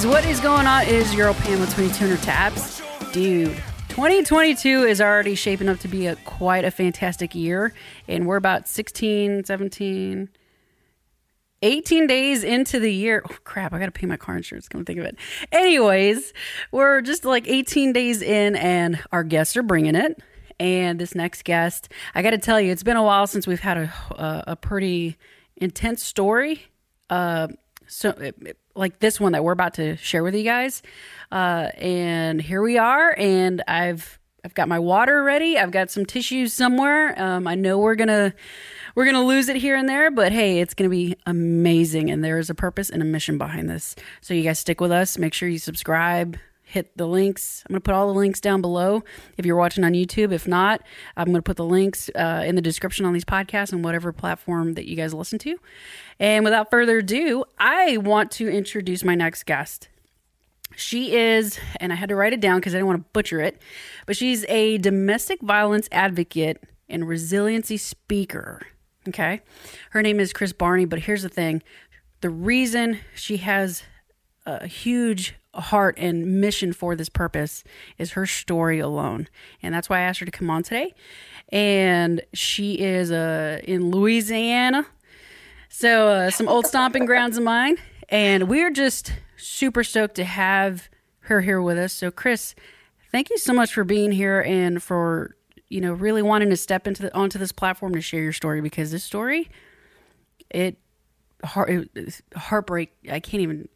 guys, what is going on? It is Pam with 2200 Taps. Dude, 2022 is already shaping up to be a quite a fantastic year. And we're about 16, 17, 18 days into the year. Oh, crap, I got to pay my car insurance. Come think of it. Anyways, we're just like 18 days in, and our guests are bringing it. And this next guest, I got to tell you, it's been a while since we've had a, a, a pretty intense story. Uh, so, like this one that we're about to share with you guys. Uh, and here we are, and I've I've got my water ready. I've got some tissues somewhere. Um, I know we're gonna we're gonna lose it here and there, but hey, it's gonna be amazing. And there is a purpose and a mission behind this. So you guys stick with us. Make sure you subscribe. Hit the links. I'm going to put all the links down below if you're watching on YouTube. If not, I'm going to put the links uh, in the description on these podcasts and whatever platform that you guys listen to. And without further ado, I want to introduce my next guest. She is, and I had to write it down because I didn't want to butcher it, but she's a domestic violence advocate and resiliency speaker. Okay. Her name is Chris Barney, but here's the thing the reason she has a huge heart and mission for this purpose is her story alone. And that's why I asked her to come on today. And she is uh, in Louisiana. So, uh, some old stomping grounds of mine. And we're just super stoked to have her here with us. So, Chris, thank you so much for being here and for you know really wanting to step into the, onto this platform to share your story because this story, it heart it, heartbreak. I can't even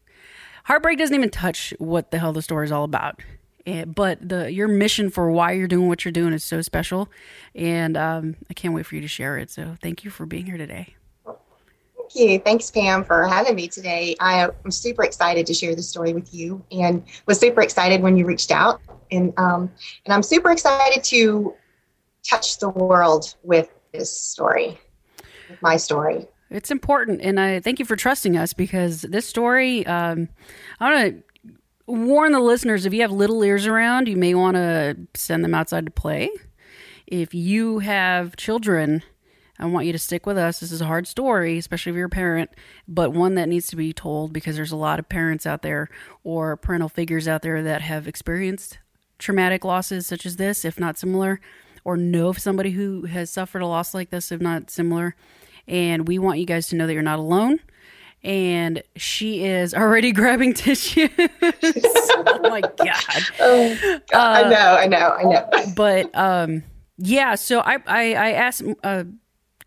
heartbreak doesn't even touch what the hell the story is all about. And, but the your mission for why you're doing what you're doing is so special, and um, I can't wait for you to share it. So, thank you for being here today. Thank you. Thanks, Pam, for having me today. I am super excited to share the story with you, and was super excited when you reached out, and um, and I'm super excited to touch the world with this story, with my story. It's important, and I thank you for trusting us because this story. Um, I want to warn the listeners: if you have little ears around, you may want to send them outside to play. If you have children I want you to stick with us. This is a hard story, especially if you're a parent, but one that needs to be told because there's a lot of parents out there or parental figures out there that have experienced traumatic losses such as this, if not similar, or know of somebody who has suffered a loss like this, if not similar. And we want you guys to know that you're not alone. And she is already grabbing tissues. oh my god! Oh, god. Uh, I know, I know, I know. But um, yeah. So I I, I asked uh,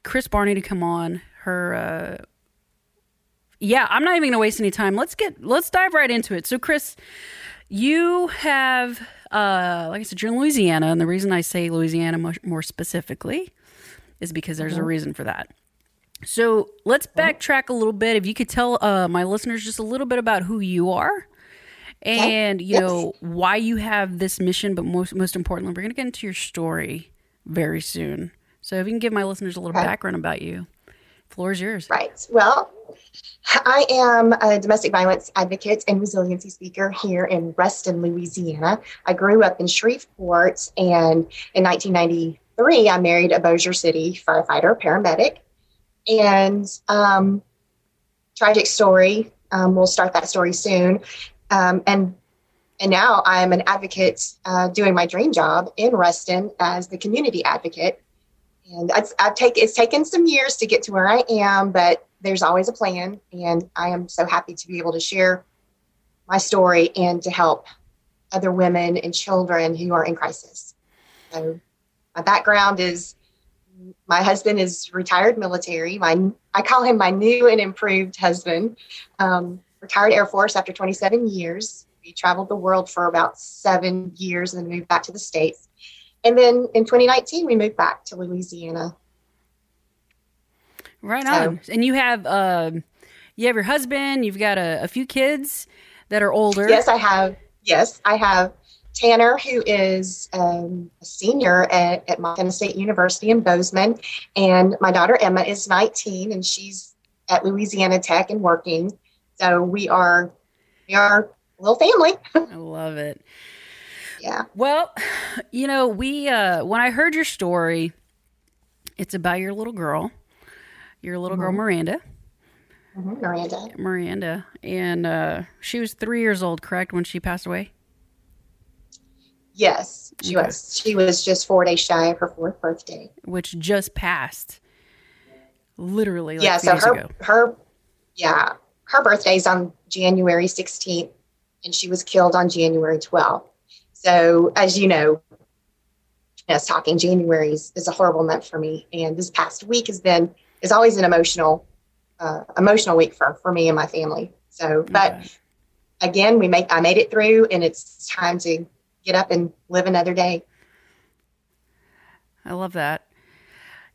Chris Barney to come on. Her, uh, yeah, I'm not even gonna waste any time. Let's get let's dive right into it. So, Chris, you have, uh, like I said, you're in Louisiana, and the reason I say Louisiana more, more specifically is because there's mm-hmm. a reason for that. So let's backtrack a little bit. If you could tell uh, my listeners just a little bit about who you are, and you know why you have this mission, but most most importantly, we're gonna get into your story very soon. So if you can give my listeners a little okay. background about you, floor is yours. Right. Well, I am a domestic violence advocate and resiliency speaker here in Ruston, Louisiana. I grew up in Shreveport, and in 1993, I married a Bossier City firefighter, paramedic. And um, tragic story. Um, we'll start that story soon. Um, and and now I'm an advocate uh, doing my dream job in Ruston as the community advocate and I've, I've taken it's taken some years to get to where I am, but there's always a plan, and I am so happy to be able to share my story and to help other women and children who are in crisis. So, my background is my husband is retired military. My I call him my new and improved husband. Um, retired Air Force after 27 years. We traveled the world for about seven years and then moved back to the States. And then in 2019, we moved back to Louisiana. Right on. and you have uh, you have your husband. You've got a, a few kids that are older. Yes, I have. Yes, I have Tanner, who is um, a senior at, at Montana State University in Bozeman, and my daughter Emma is 19, and she's at Louisiana Tech and working. So we are we are a little family. I love it yeah. Well, you know, we uh when I heard your story, it's about your little girl, your little mm-hmm. girl Miranda. Mhm, Miranda. Miranda, and uh, she was three years old, correct, when she passed away. Yes, she Okay. was. She was just four days shy of her fourth birthday. which just passed literally like yeah, so her ago. her yeah, her birthday's on January 16th and she was killed on January 12th. So, as you know, us talking January is, is a horrible month for me and this past week has been is always an emotional uh, emotional week for for me and my family. So, but Okay. again, we make I made it through and it's time to get up and live another day. I love that.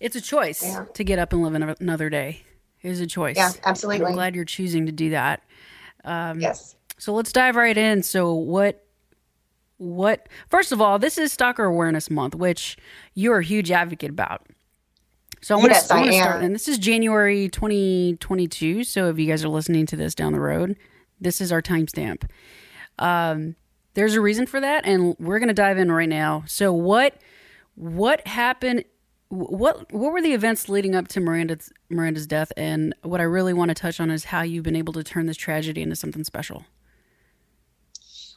It's a choice Yeah. to get up and live another day. It is a choice. Yeah, absolutely. I'm glad you're choosing to do that. Um, Yes. So let's dive right in. So what? What? First of all, this is Stalker Awareness Month, which you're a huge advocate about. So I want Yes, to, I I want to start, and this is January 2022. So if you guys are listening to this down the road, this is our timestamp. Um, there's a reason for that, and we're going to dive in right now. So what? What happened? What what were the events leading up to Miranda's Miranda's death? And what I really want to touch on is how you've been able to turn this tragedy into something special.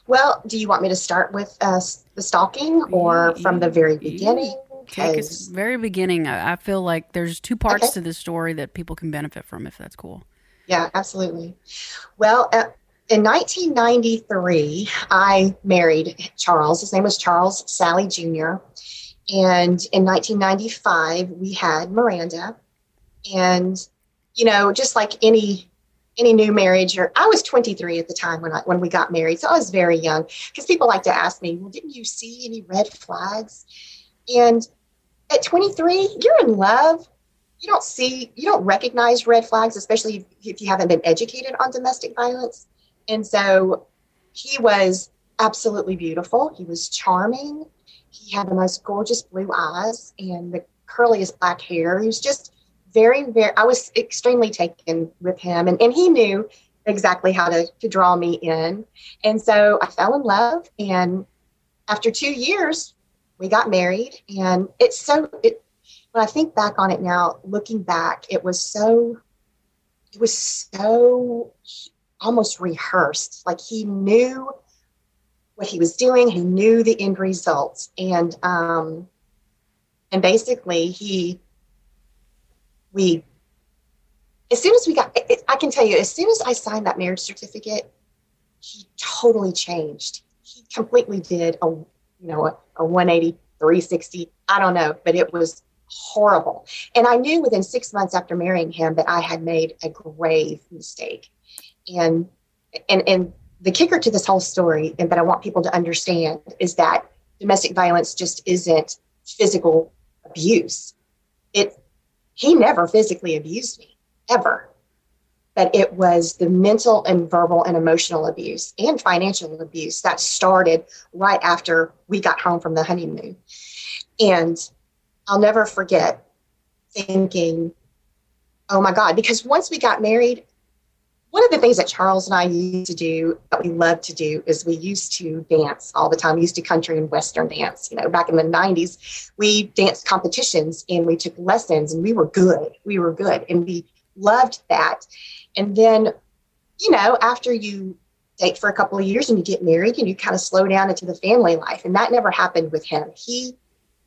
Well, do you want me to start with uh, the stalking or from the very beginning? Take us 'Cause- very beginning. I, I feel like there's two parts Okay. to this story that people can benefit from if that's cool. Yeah, absolutely. Well, uh, in 1993, I married Charles. His name was Charles Sally Jr. And in 1995, we had Miranda. And, you know, just like any any new marriage or I was 23 at the time when I when we got married. So I was very young because people like to ask me, "Well, didn't you see any red flags?" And at 23, you're in love you don't see you don't recognize red flags especially if, if you haven't been educated on domestic violence and so he was absolutely beautiful. He was charming. He had the most gorgeous blue eyes and the curliest black hair. He was just very very i was extremely taken with him. And, and he knew exactly how to, to draw me in. And so i fell in love. And after two years we got married. And it's so it when I think back on it now, looking back, it was so, it was so almost rehearsed. Like he knew what he was doing. He knew the end results, and um, and basically he, we, as soon as we got, it, I can tell you, as soon as I signed that marriage certificate, he totally changed. He completely did a, you know, a, a 180, 360. I don't know, but it was horrible. And I knew within six months after marrying him that I had made a grave mistake. And and and the kicker to this whole story, and that I want people to understand, is that domestic violence just isn't physical abuse. It he never physically abused me, ever. But it was the mental and verbal and emotional abuse and financial abuse that started right after we got home from the honeymoon. And I'll never forget thinking, oh my God, because once we got married, one of the things that Charles and I used to do that we loved to do is we used to dance all the time. We used to country and western dance. You know, back in the 90s, we danced competitions and we took lessons and we were good. We were good and we loved that. And then, you know, after you date for a couple of years and you get married and you kind of slow down into the family life. And that never happened with him. He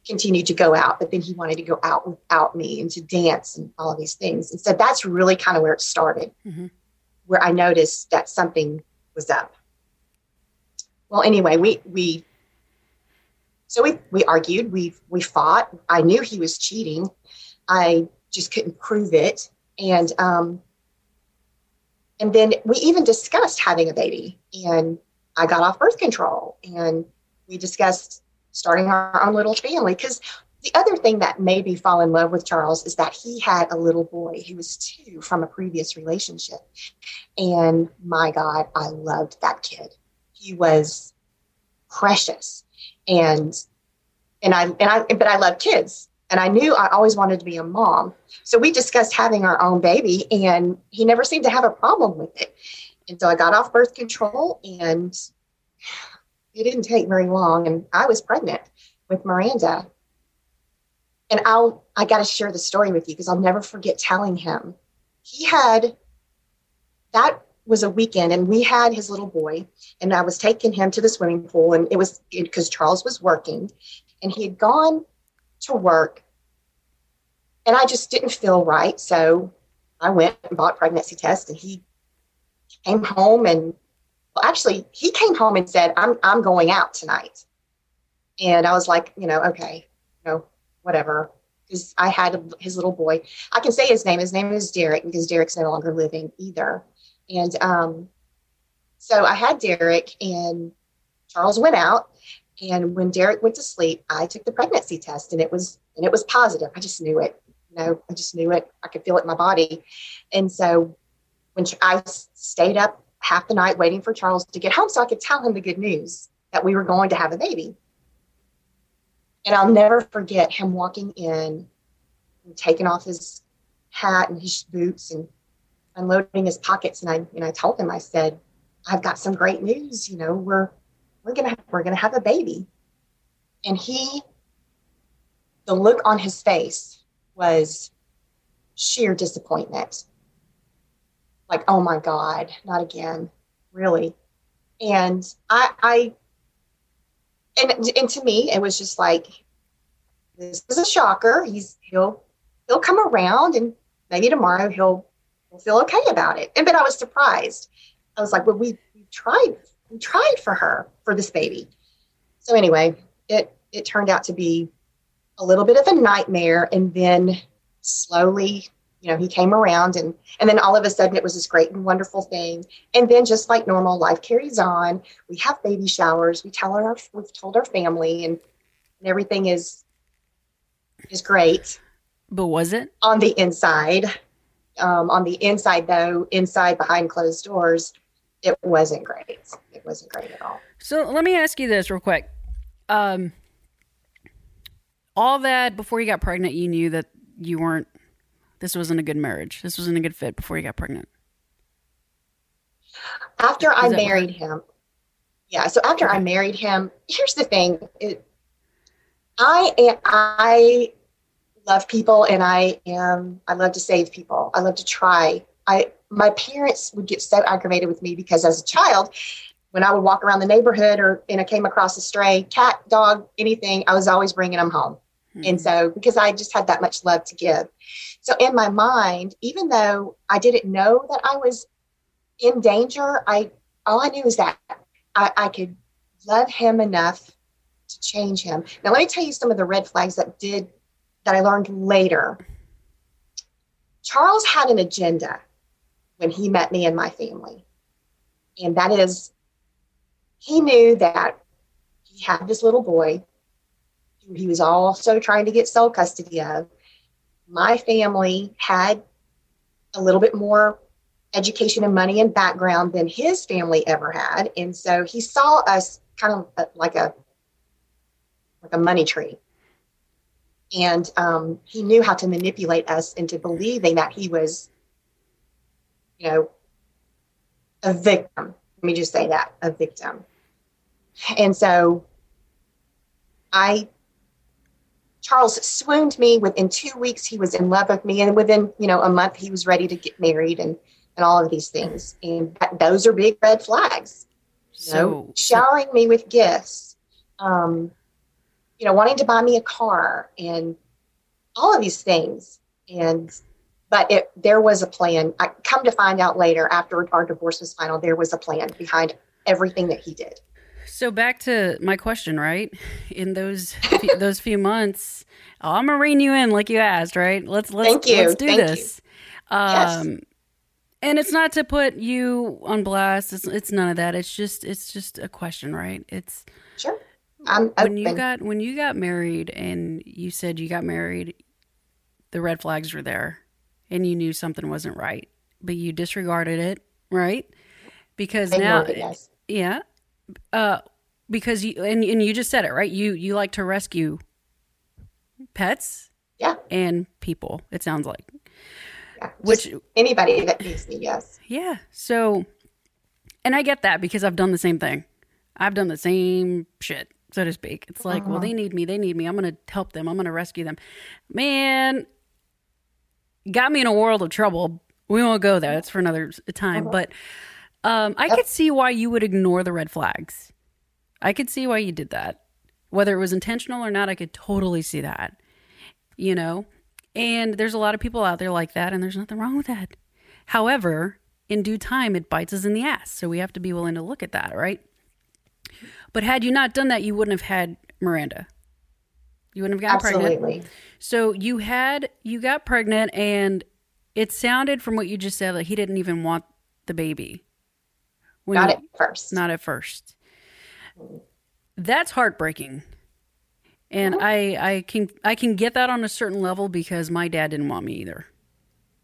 continued to go out, but then he wanted to go out without me and to dance and all of these things. And so that's really kind of where it started, Mhm. Where I noticed that something was up. Well, anyway, we we so we we argued, we we fought. I knew he was cheating. I just couldn't prove it. And um and then we even discussed having a baby and I got off birth control and we discussed starting our own little family because the other thing that made me fall in love with Charles is that he had a little boy who was two from a previous relationship. And my God, I loved that kid. He was precious. And and I and I but I love kids. And I knew I always wanted to be a mom. So we discussed having our own baby and he never seemed to have a problem with it. And so I got off birth control and it didn't take very long and I was pregnant with Miranda. And I'll I got to share the story with you because I'll never forget telling him. He had that was a weekend and we had his little boy and I was taking him to the swimming pool and it was because Charles was working and he had gone to work and I just didn't feel right. So I went and bought pregnancy test and he came home and well, actually he came home and said, I'm, I'm going out tonight. And I was like, you know, okay, you know, whatever. Because I had his little boy. I can say his name. His name is Derek because Derek's no longer living either. And um, so I had Derek, and Charles went out. And when Derek went to sleep, I took the pregnancy test, and it was and it was positive. I just knew it. You know, I just knew it. I could feel it in my body. And so when I stayed up half the night waiting for Charles to get home, so I could tell him the good news that we were going to have a baby. And I'll never forget him walking in and taking off his hat and his boots and unloading his pockets. And I, and I told him, I said, I've got some great news. You know, we're, we're going to, we're going to have a baby. And he, the look on his face was sheer disappointment. Like, oh my God, not again. Really. And I, I, and, and to me, it was just like, this is a shocker. He's, he'll, he'll come around and maybe tomorrow he'll will feel okay about it. And but I was surprised. I was like, well, we, we tried, we tried for her for this baby. So anyway, it it turned out to be a little bit of a nightmare, and then slowly, you know, he came around, and and then all of a sudden, it was this great and wonderful thing. And then, just like normal, life carries on. We have baby showers. We tell our we've told our family, and, and everything is is great. But was it on the inside? Um, on the inside, though, inside behind closed doors, it wasn't great. It wasn't great at all. So let me ask you this real quick. Um, all that before you got pregnant, you knew that you weren't. This wasn't a good marriage. This wasn't a good fit before you got pregnant. After I married him, yeah. So after okay. I married him, here's the thing: it, I I love people and I am I love to save people. I love to try. I my parents would get so aggravated with me because as a child, when I would walk around the neighborhood or and I came across a stray cat, dog, anything, I was always bringing them home. Mm-hmm. And so because I just had that much love to give. So in my mind, even though I didn't know that I was in danger, I all I knew is that I, I could love him enough to change him. Now let me tell you some of the red flags that did that I learned later. Charles had an agenda when he met me and my family. And that is, he knew that he had this little boy he was also trying to get sole custody of. My family had a little bit more education and money and background than his family ever had. And so he saw us kind of like a like a money tree and um, he knew how to manipulate us into believing that he was you know a victim let me just say that a victim and so i charles swooned me within two weeks he was in love with me and within you know a month he was ready to get married and and all of these things and that, those are big red flags so, know, showering me with gifts um, you know, wanting to buy me a car and all of these things. And but it there was a plan. I come to find out later after our divorce was final, there was a plan behind everything that he did. So back to my question, right? In those those few months, I'm gonna rein you in like you asked, right? Let's let's Thank you. let's do Thank this. You. Um, yes. And it's not to put you on blast. It's, it's none of that. It's just it's just a question, right? It's sure I'm when you got when you got married and you said you got married, the red flags were there, and you knew something wasn't right, but you disregarded it, right? Because now, it, yes. yeah, uh, because you and and you just said it right. You you like to rescue pets, yeah, and people. It sounds like, yeah, which anybody that needs me, yes, yeah. So, and I get that because I've done the same thing. I've done the same shit so to speak. It's like, uh-huh. well, they need me. They need me. I'm to help them. I'm to rescue them. Man, got me in a world of trouble We won't go there. That's for another time. Uh-huh. But um, I could see why you would ignore the red flags. I could see why you did that. Whether it was intentional or not, I could totally see that. You know? And there's a lot of people out there like that, and there's nothing wrong with that. However, in due time, it bites us in the ass. So we have to be willing to look at that, right? But had you not done that, you wouldn't have had Miranda. You wouldn't have gotten pregnant. So you had you got pregnant, and it sounded from what you just said like he didn't even want the baby. When Not at first. Not at first. That's heartbreaking. And I I can I can get that on a certain level because my dad didn't want me either.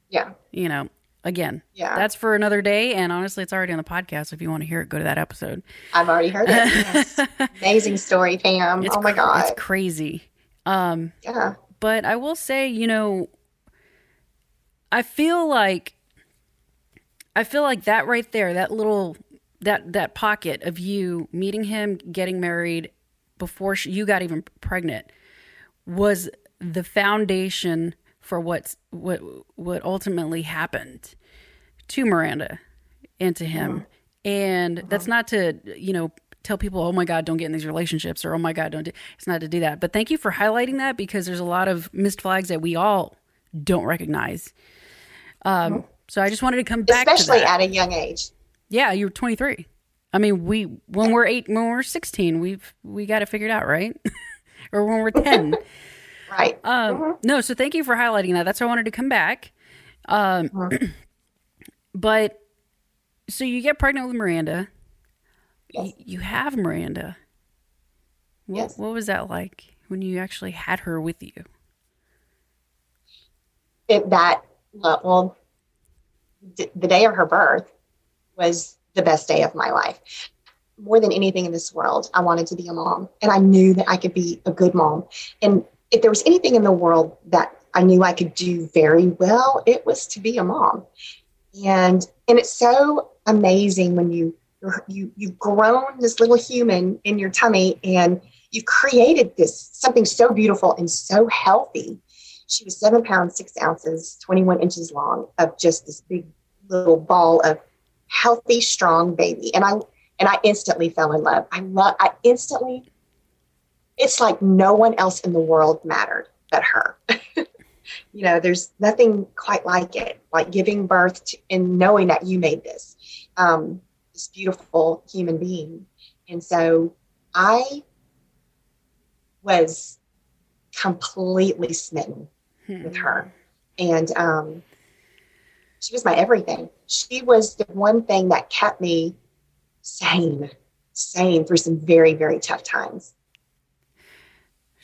yeah. You know, again, Yeah. that's for another day. And honestly, it's already on the podcast. If you want to hear it, go to that episode. I've already heard it. Yes. Amazing story, Pam. It's oh my cra- God. it's crazy. Um, yeah. but I will say, you know, I feel like I feel like that right there, that little that that pocket of you meeting him, getting married before she, you got even pregnant was the foundation for what's what what ultimately happened to Miranda and to him. Uh-huh. And uh-huh. that's not to, you know, tell people, "Oh my god, don't get in these relationships," or "Oh my god, don't do." It's not to do that. But thank you for highlighting that because there's a lot of missed flags that we all don't recognize. Um, uh-huh. so I just wanted to come back Especially to that. at a young age. Yeah, you were 23. I mean, we when we're eight, when we're 16, we've we got it figured out, right? or when we're 10. Right. Um, No, so thank you for highlighting that. That's why I wanted to come back. Um, but so you get pregnant with Miranda. Yes. Y- you have Miranda. What, Yes. what was that like when you actually had her with you? it, that well d- the day of her birth was the best day of my life. More than anything in this world i wanted to be a mom and i knew that i could be a good mom. And if there was anything in the world that i knew i could do very well it was to be a mom. And and it's so amazing when you you you've grown this little human in your tummy and you've created this something so beautiful and so healthy. She was seven pounds, six ounces, 21 inches long of just this big little ball of healthy, strong baby. And I, and I instantly fell in love. I love, I instantly, it's like no one else in the world mattered but her. you know, there's nothing quite like it, like giving birth to, and knowing that you made this, um, this beautiful human being. And so I was completely smitten with her. And um, she was my everything. She was the one thing that kept me sane, sane through some very, very tough times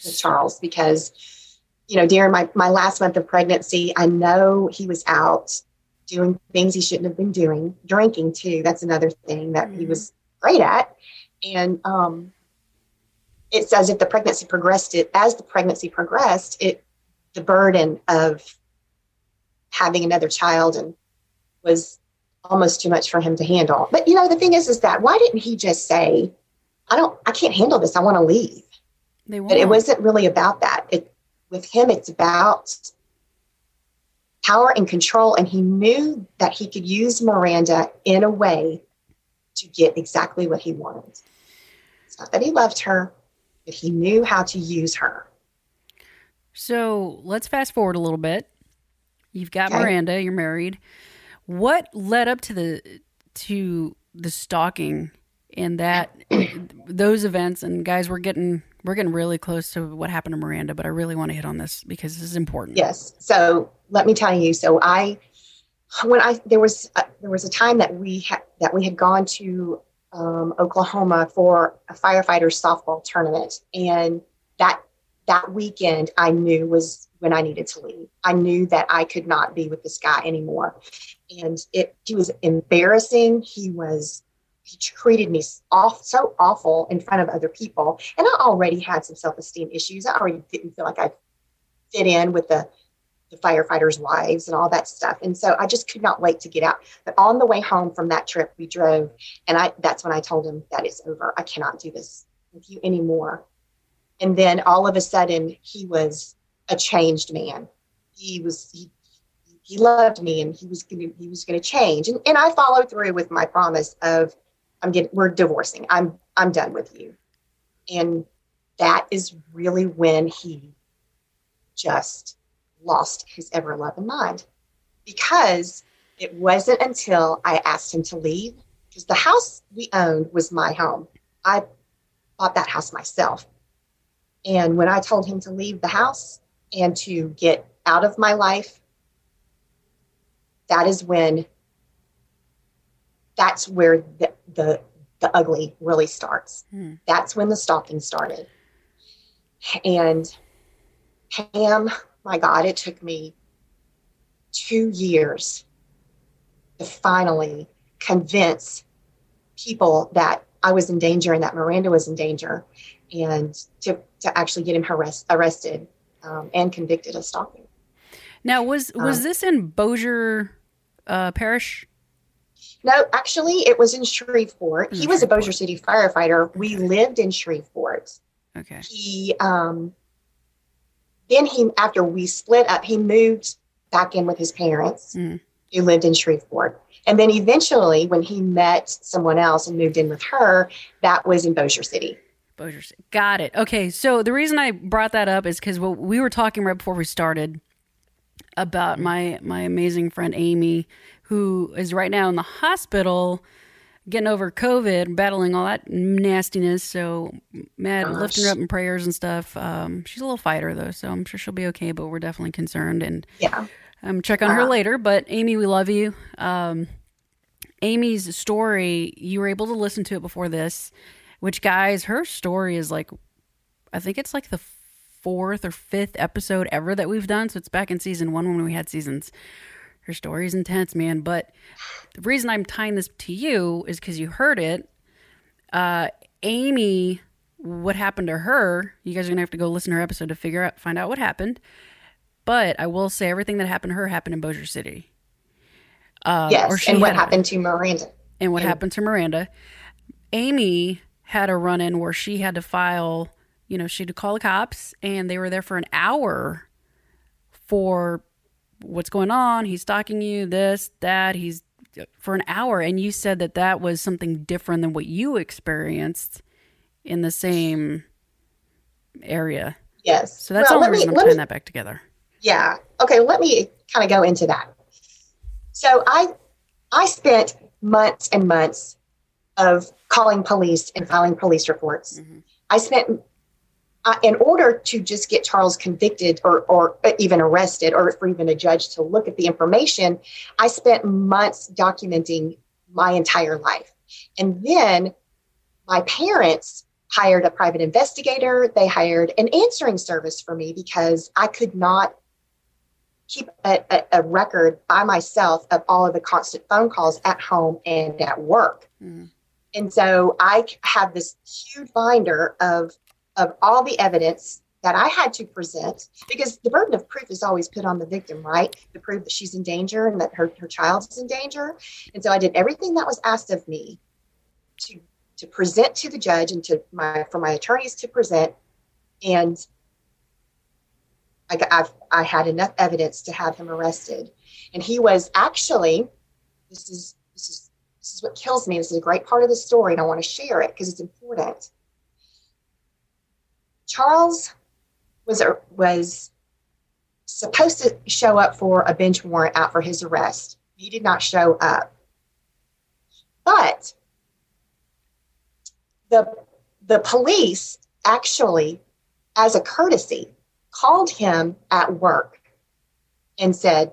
with Charles because, you know, during my, my last month of pregnancy, I know he was out doing things he shouldn't have been doing, drinking too. That's another thing that he Mhm. was great at. And um, it's as if the pregnancy progressed it as the pregnancy progressed, it the burden of having another child and was almost too much for him to handle. But you know, the thing is, is that why didn't he just say, "I don't, I can't handle this. I want to leave." They But it wasn't really about that. It with him, it's about power and control, and he knew that he could use Miranda in a way to get exactly what he wanted. It's not that he loved her, but he knew how to use her. So let's fast forward a little bit. You've got Okay. Miranda. You're married. What led up to the to the stalking and that those events? And guys, we're getting we're getting really close to what happened to Miranda, but I really want to hit on this because this is important. Yes. So let me tell you. So I, when I there was a, there was a time that we had that we had gone to um, Oklahoma for a firefighters softball tournament, and that that weekend I knew was when I needed to leave. I knew that I could not be with this guy anymore, and it he was embarrassing. He was he treated me off so awful in front of other people, and I already had some self esteem issues. I already didn't feel like I fit in with the the firefighters' wives and all that stuff. And so I just could not wait to get out. But on the way home from that trip, we drove, and I that's when I told him that it's over. I cannot do this with you anymore. And then all of a sudden, he was a changed man. He was he, he loved me and he was gonna, he was to change. And, and I followed through with my promise of I'm getting we're divorcing. I'm I'm done with you. And that is really when he just lost his ever loving mind because it wasn't until I asked him to leave because the house we owned was my home. I bought that house myself. And when I told him to leave the house and to get out of my life, that is when that's where the the, the ugly really starts. Hmm. That's when the stalking started. And Pam, my God, it took me two years to finally convince people that I was in danger and that Miranda was in danger, and to, to actually get him arrest, arrested um, and convicted of stalking. Now, was was um, this in Bossier uh, Parish? No, actually, it was in Shreveport. he was Shreveport. a Bossier City firefighter. We lived in Shreveport. Okay. He um, then he after we split up, he moved back in with his parents. Mm. Who lived in Shreveport. And then eventually, when he met someone else and moved in with her, that was in Bossier City. Got it. Okay. So the reason I brought that up is because what we were talking right before we started about my my amazing friend Amy, who is right now in the hospital getting over COVID, battling all that nastiness. So, mad, Gosh. lifting her up in prayers and stuff. Um, she's a little fighter though, so I'm sure she'll be okay. But we're definitely concerned, and yeah, um, check on her later. But Amy, we love you. Um, Amy's story, you were able to listen to it before this. Which, guys, her story is like, I think it's like the fourth or fifth episode ever that we've done. So it's back in season one when we had seasons. Her story is intense, man. But the reason I'm tying this to you is because you heard it. Uh, Amy, what happened to her? You guys are gonna have to go listen to her episode to figure out, find out what happened. But I will say everything that happened to her happened in Bossier City. Uh, yes, and what happened to Miranda? And what and- happened to Miranda? Amy had a run in where she had to file. You know, she had to call the cops, and they were there for an hour for what's going on. He's stalking you. This, that. He's for an hour, and you said that that was something different than what you experienced in the same area. Yes. So that's well, all the reason I'm tying me, that back together. Yeah. Okay. Let me kind of go into that. So I, I spent months and months of calling police and filing police reports. Mm-hmm. I spent uh, in order to just get Charles convicted or, or even arrested or for even a judge to look at the information, I spent months documenting my entire life. And then my parents hired a private investigator. They hired an answering service for me because I could not keep a, a, a record by myself of all of the constant phone calls at home and at work. Mm. And so I have this huge binder of of all the evidence that I had to present because the burden of proof is always put on the victim, right? To prove that she's in danger and that her, her child is in danger. And so I did everything that was asked of me to to present to the judge and to my for my attorneys to present. And I, I've, I had enough evidence to have him arrested. And he was actually, this is this is this is what kills me. This is a great part of the story, and I want to share it because it's important Charles was was supposed to show up for a bench warrant out for his arrest. He did not show up. But the the police actually, as a courtesy, called him at work and said,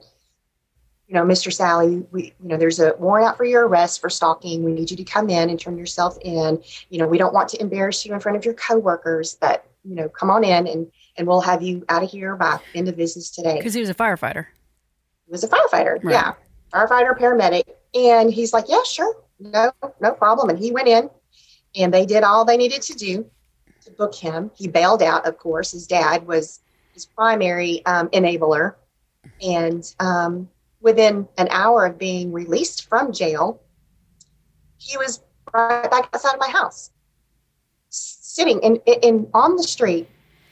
you know, Mr. Sally, we, you know, there's a warrant out for your arrest for stalking. We need you to come in and turn yourself in. You know, we don't want to embarrass you in front of your coworkers, but you know, come on in and and we'll have you out of here by end of business today. Because he was a firefighter. He was a firefighter. Right. Yeah, firefighter, paramedic, and he's like, yeah, sure, no, no problem. And he went in, and they did all they needed to do to book him. He bailed out, of course. His dad was his primary um, enabler, and um, within an hour of being released from jail, he was right back outside of my house sitting in, in on the street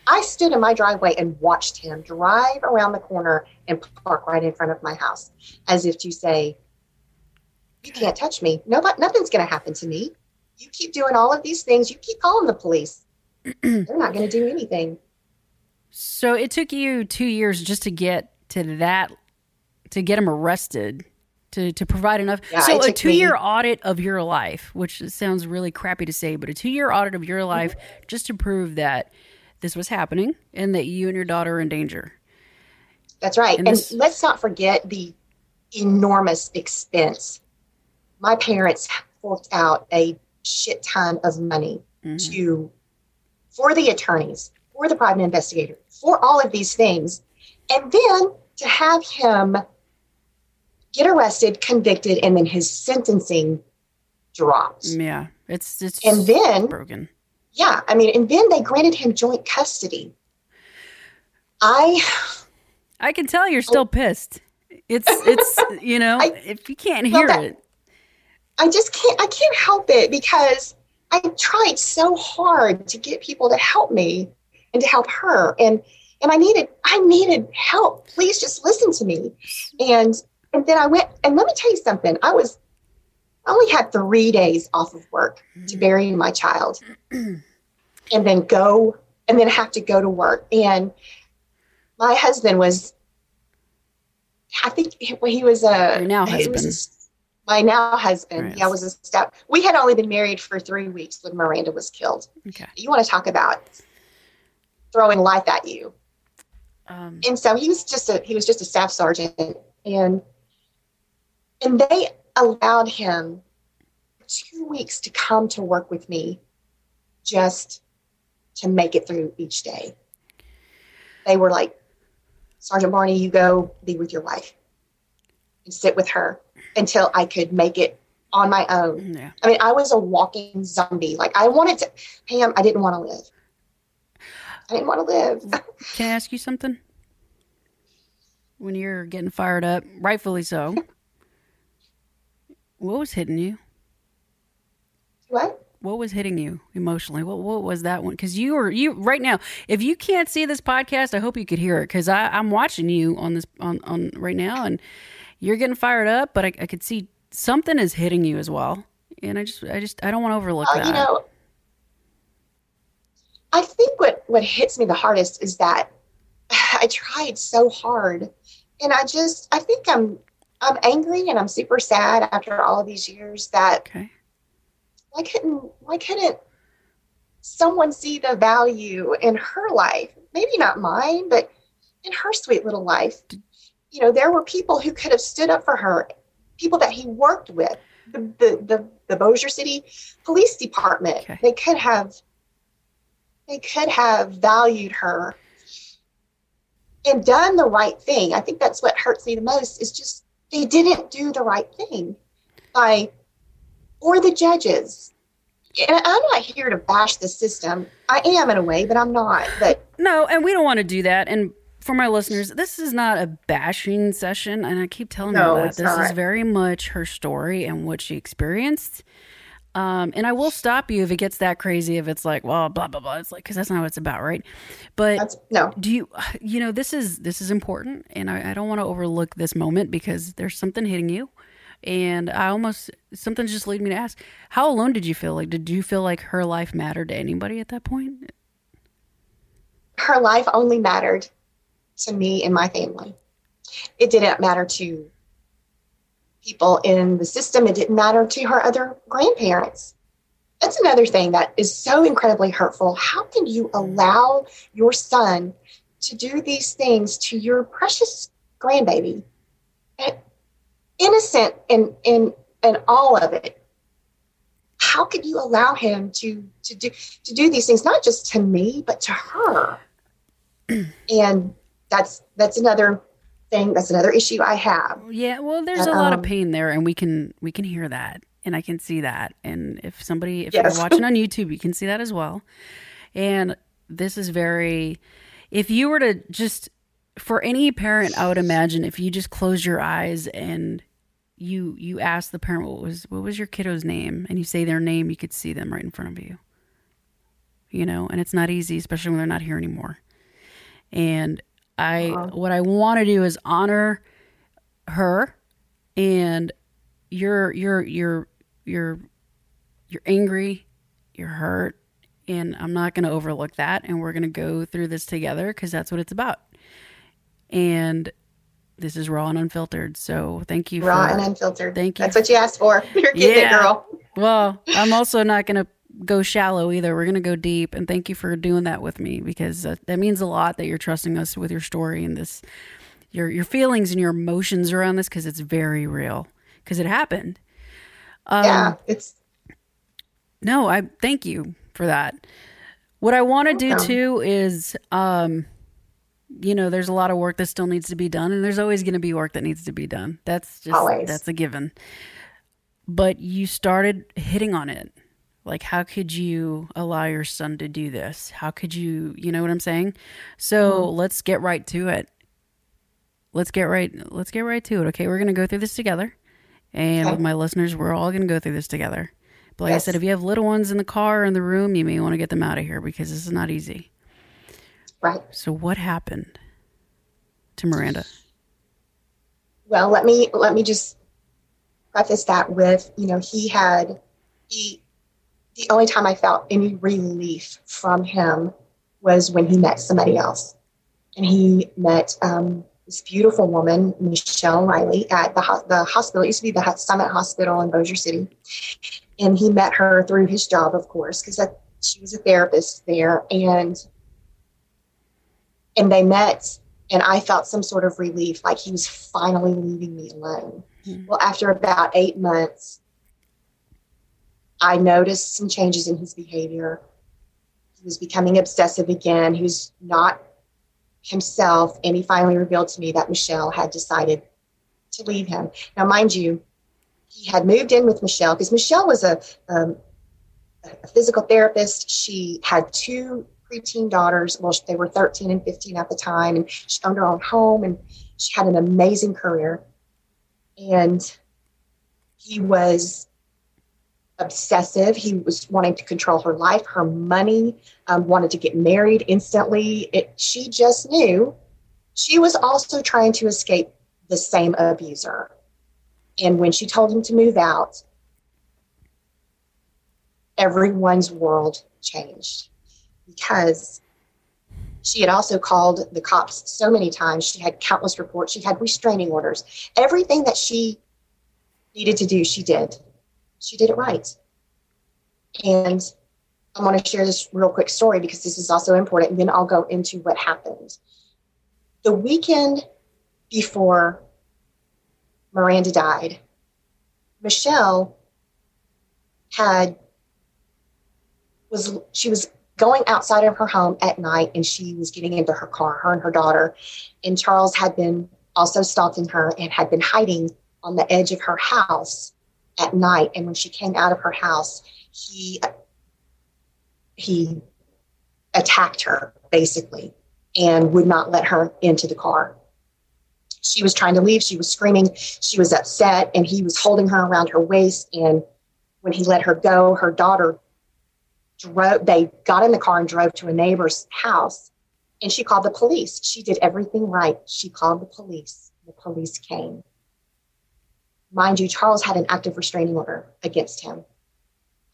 I stood in my driveway and watched him drive around the corner and park right in front of my house, as if to say, "You can't touch me. Nobody, nothing's going to happen to me. You keep doing all of these things. You keep calling the police. They're not going to do anything." So it took you two years just to get to that, to get him arrested, to to provide enough. Yeah, so a two year audit of your life, which sounds really crappy to say, but a two year audit of your life just to prove that this was happening and that you and your daughter are in danger. That's right. And And, this- let's not forget the enormous expense. My parents forked out a shit ton of money Mhm. to for the attorneys, for the private investigator, for all of these things. And then to have him get arrested, convicted, and then his sentencing drops. Yeah, it's it's And then broken. yeah, I mean, and then they granted him joint custody. I I can tell you're still pissed. It's it's you know I- if you can't Well, hear that- it, I just can't I can't help it because I tried so hard to get people to help me and to help her and and I needed I needed help. Please just listen to me. And and then I went and let me tell you something. I was I only had 3 days off of work to bury my child. and then go and then have to go to work and my husband was I think he, was a Your now was a my now husband, Right. yeah, was a step. We had only been married for three weeks when Miranda was killed. okay. You want to talk about throwing life at you? Um, And so he was just a he was just a staff sergeant, and and they allowed him two weeks to come to work with me, just to make it through each day. They were like, Sergeant Barney, you go be with your wife and sit with her until I could make it on my own. Mm, yeah. I mean, I was a walking zombie. Like I wanted to, Pam, I didn't want to live. I didn't want to live. Can I ask you something? When you're getting fired up, rightfully so. What was hitting you? what? What was hitting you emotionally? What what was that one? Because you were you right now. If you can't see this podcast, I hope you could hear it because I'm watching you on this on on right now, and you're getting fired up. But I, I could see something is hitting you as well, and I just I just I don't want to overlook Uh, that. you know, I think what what hits me the hardest is that I tried so hard, and I just I think I'm I'm angry and I'm super sad after all these years that okay. why couldn't why couldn't someone see the value in her life maybe not mine but in her sweet little life you know there were people who could have stood up for her people that he worked with the the the, the Bossier City Police Department Okay. they could have they could have valued her and done the right thing i think that's what hurts me the most is just they didn't do the right thing by or the judges. And I'm not here to bash the system. I am in a way, but I'm not. But No, and we don't want to do that. And for my listeners, this is not a bashing session, and I keep telling No, you that this is very much her story and what she experienced. Um, and I will stop you if it gets that crazy. If it's like, well, blah blah blah. It's like because that's not what it's about, right? But that's no. do you, you know, this is this is important, and I, I don't want to overlook this moment because there's something hitting you, and I almost something's just leading me to ask, how alone did you feel? Like, did you feel like her life mattered to anybody at that point? Her life only mattered to me and my family. It didn't matter to people in the system. It didn't matter to her other grandparents. That's another thing that is so incredibly hurtful. How can you allow your son to do these things to your precious grandbaby? And innocent in in in all of it. How could you allow him to to do to do these things not just to me but to her? and that's that's another thing. That's another issue I have. Yeah, well, there's a lot of Um, pain there, and we can we can hear that, and I can see that. And if somebody, if Yes. you're watching on YouTube, you can see that as well. And this is very. If you were to just, for any parent, I would imagine if you just close your eyes and you you ask the parent what was what was your kiddo's name, and you say their name, you could see them right in front of you. you know, and it's not easy, especially when they're not here anymore. And I, uh-huh. what I want to do is honor her and you're, you're, you're, you're, you're angry, you're hurt, and I'm not going to overlook that. And we're going to go through this together because that's what it's about. And this is raw and unfiltered. So thank you. Raw for, and unfiltered. Thank you. That's what you asked for. You're getting yeah. it, girl. well, I'm also not going to go shallow either. We're going to go deep. And thank you for doing that with me because uh, that means a lot that you're trusting us with your story and this, your your feelings and your emotions around this because it's very real because it happened. Um, yeah, it's. No, I thank you for that. What I want to do too is, um, you know, there's a lot of work that still needs to be done, and there's always going to be work that needs to be done. That's just always. that's a given. But you started hitting on it. Like, how could you allow your son to do this? How could you, you know what I'm saying? So mm-hmm. let's get right to it. Let's get right. Let's get right to it. Okay, we're going to go through this together, and okay. with my listeners, we're all going to go through this together. But like yes. I said, if you have little ones in the car or in the room, you may want to get them out of here because this is not easy. Right. So what happened to Miranda? Well, let me let me just preface that with, you know, he had he the only time I felt any relief from him was when he met somebody else. And he met um, this beautiful woman, Michelle Riley, at the, the hospital. It used to be the Summit Hospital in Bossier City and he met her through his job, of course, because she was a therapist there, and and they met, and I felt some sort of relief, like he was finally leaving me alone. Mm-hmm. Well, after about eight months, I noticed some changes in his behavior. He was becoming obsessive again. He was not himself, and he finally revealed to me that Michelle had decided to leave him. Now, mind you, he had moved in with Michelle because Michelle was a, um, a physical therapist. She had two preteen daughters. Well, they were 13 and 15 at the time, and she owned her own home, and she had an amazing career. And he was obsessive. He was wanting to control her life, her money, um, wanted to get married instantly. It, she just knew she was also trying to escape the same abuser. And when she told him to move out, everyone's world changed because she had also called the cops so many times. She had countless reports. She had restraining orders. Everything that she needed to do, she did. She did it right. And I want to share this real quick story because this is also important. And then I'll go into what happened. The weekend before Miranda died, Michelle had was she was going outside of her home at night and she was getting into her car, her and her daughter. And Charles had been also stalking her and had been hiding on the edge of her house at night. And when she came out of her house, he he attacked her basically and would not let her into the car she was trying to leave. She was screaming. She was upset, and he was holding her around her waist. And when he let her go, her daughter drove. They got in the car and drove to a neighbor's house, and she called the police. She did everything right. She called the police. The police came. Mind you, Charles had an active restraining order against him,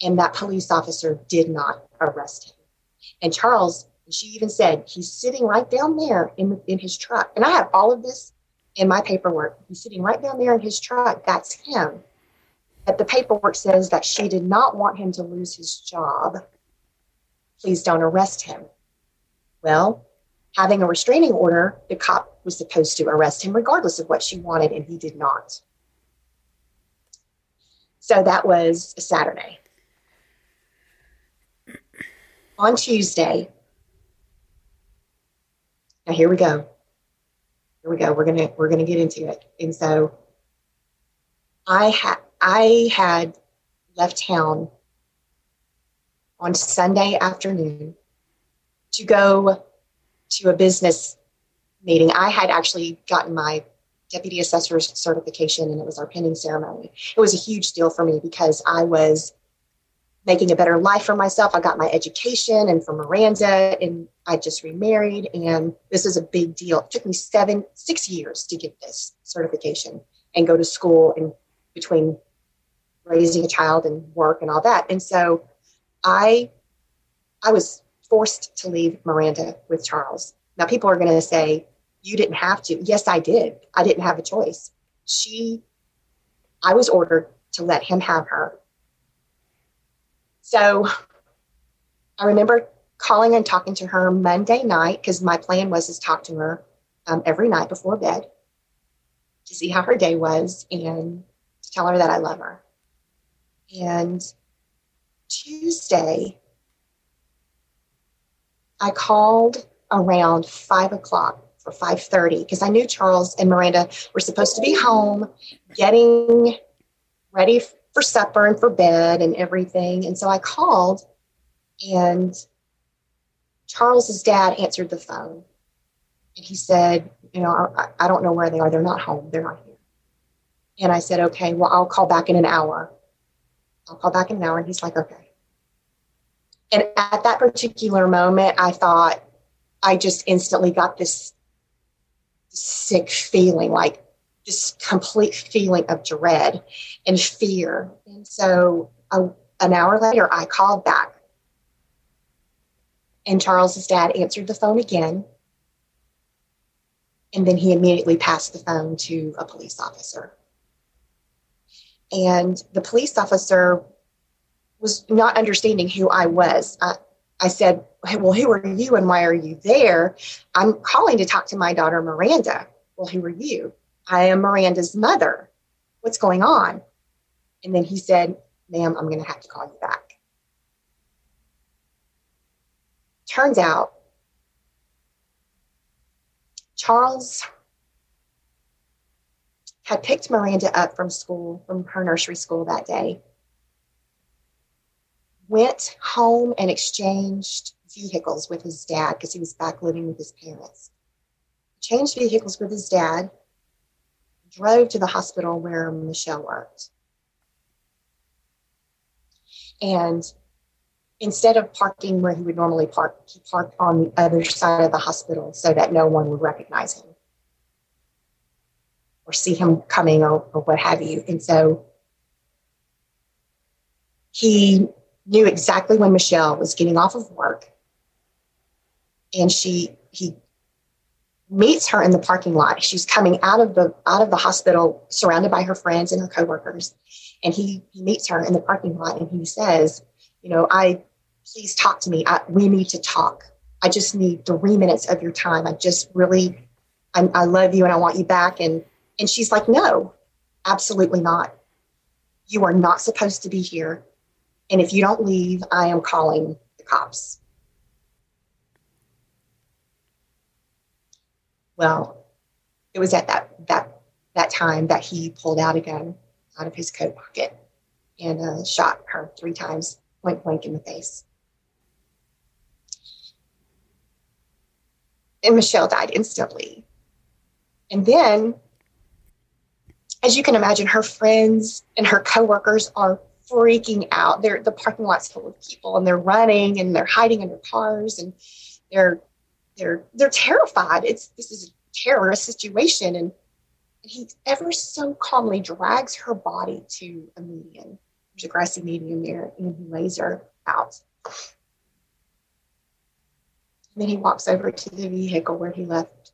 and that police officer did not arrest him. And Charles, she even said, he's sitting right down there in, in his truck. And I have all of this in my paperwork. He's sitting right down there in his truck. That's him. But the paperwork says that she did not want him to lose his job. Please don't arrest him. Well, having a restraining order, the cop was supposed to arrest him regardless of what she wanted, and he did not. So that was Saturday. On Tuesday, now here we go here we go. We're gonna we're gonna get into it. And so I had I had left town on Sunday afternoon to go to a business meeting. I had actually gotten my deputy assessor's certification and it was our pinning ceremony. It was a huge deal for me because I was making a better life for myself. I got my education and for Miranda, and I just remarried. And this is a big deal. It took me seven, six years to get this certification and go to school and between raising a child and work and all that. And so I I was forced to leave Miranda with Charles. Now people are going to say you didn't have to. Yes, I did. I didn't have a choice. She I was ordered to let him have her. So I remember calling and talking to her Monday night because my plan was to talk to her um, every night before bed to see how her day was and to tell her that I love her. And Tuesday, I called around five o'clock for 5.30 because i knew charles and miranda were supposed to be home getting ready for supper and for bed and everything. And so i called and charles's dad answered the phone. And he said you know I, I don't know where they are. They're not home. They're not here. And i said okay well i'll call back in an hour. I'll call back in an hour. And he's like, okay. And at that particular moment, I thought, I just instantly got this sick feeling, like just complete feeling of dread and fear. And so an hour later, I called back. And Charles's dad answered the phone again. And then he immediately passed the phone to a police officer. And the police officer was not understanding who I was. I, I said, Well, who are you and why are you there? I'm calling to talk to my daughter, Miranda. Well, who are you? I am Miranda's mother. What's going on? And then he said, Ma'am, I'm going to have to call you back. Turns out, Charles had picked Miranda up from school, from her nursery school that day, went home and exchanged vehicles with his dad because he was back living with his parents. Changed vehicles with his dad, drove to the hospital where Michelle worked. And instead of parking where he would normally park, he parked on the other side of the hospital so that no one would recognize him or see him coming or, or what have you. And so he knew exactly when Michelle was getting off of work. And she he meets her in the parking lot. She's coming out of the out of the hospital surrounded by her friends and her coworkers. And he, he meets her in the parking lot and he says, you know, I please talk to me. I, we need to talk. I just need three minutes of your time. I just really, I, I love you and I want you back. And and she's like, No, absolutely not. You are not supposed to be here. And if you don't leave, I am calling the cops. Well, it was at that that that time that he pulled out a gun out of his coat pocket and uh, shot her three times, point blank in the face. And Michelle died instantly. And then as you can imagine, her friends and her coworkers are freaking out. They're the parking lot's full of people and they're running and they're hiding under cars and they're they're they're terrified. It's this is a terrorist situation and he ever so calmly drags her body to a median. There's a grassy median there and he lays her out. And then he walks over to the vehicle where he left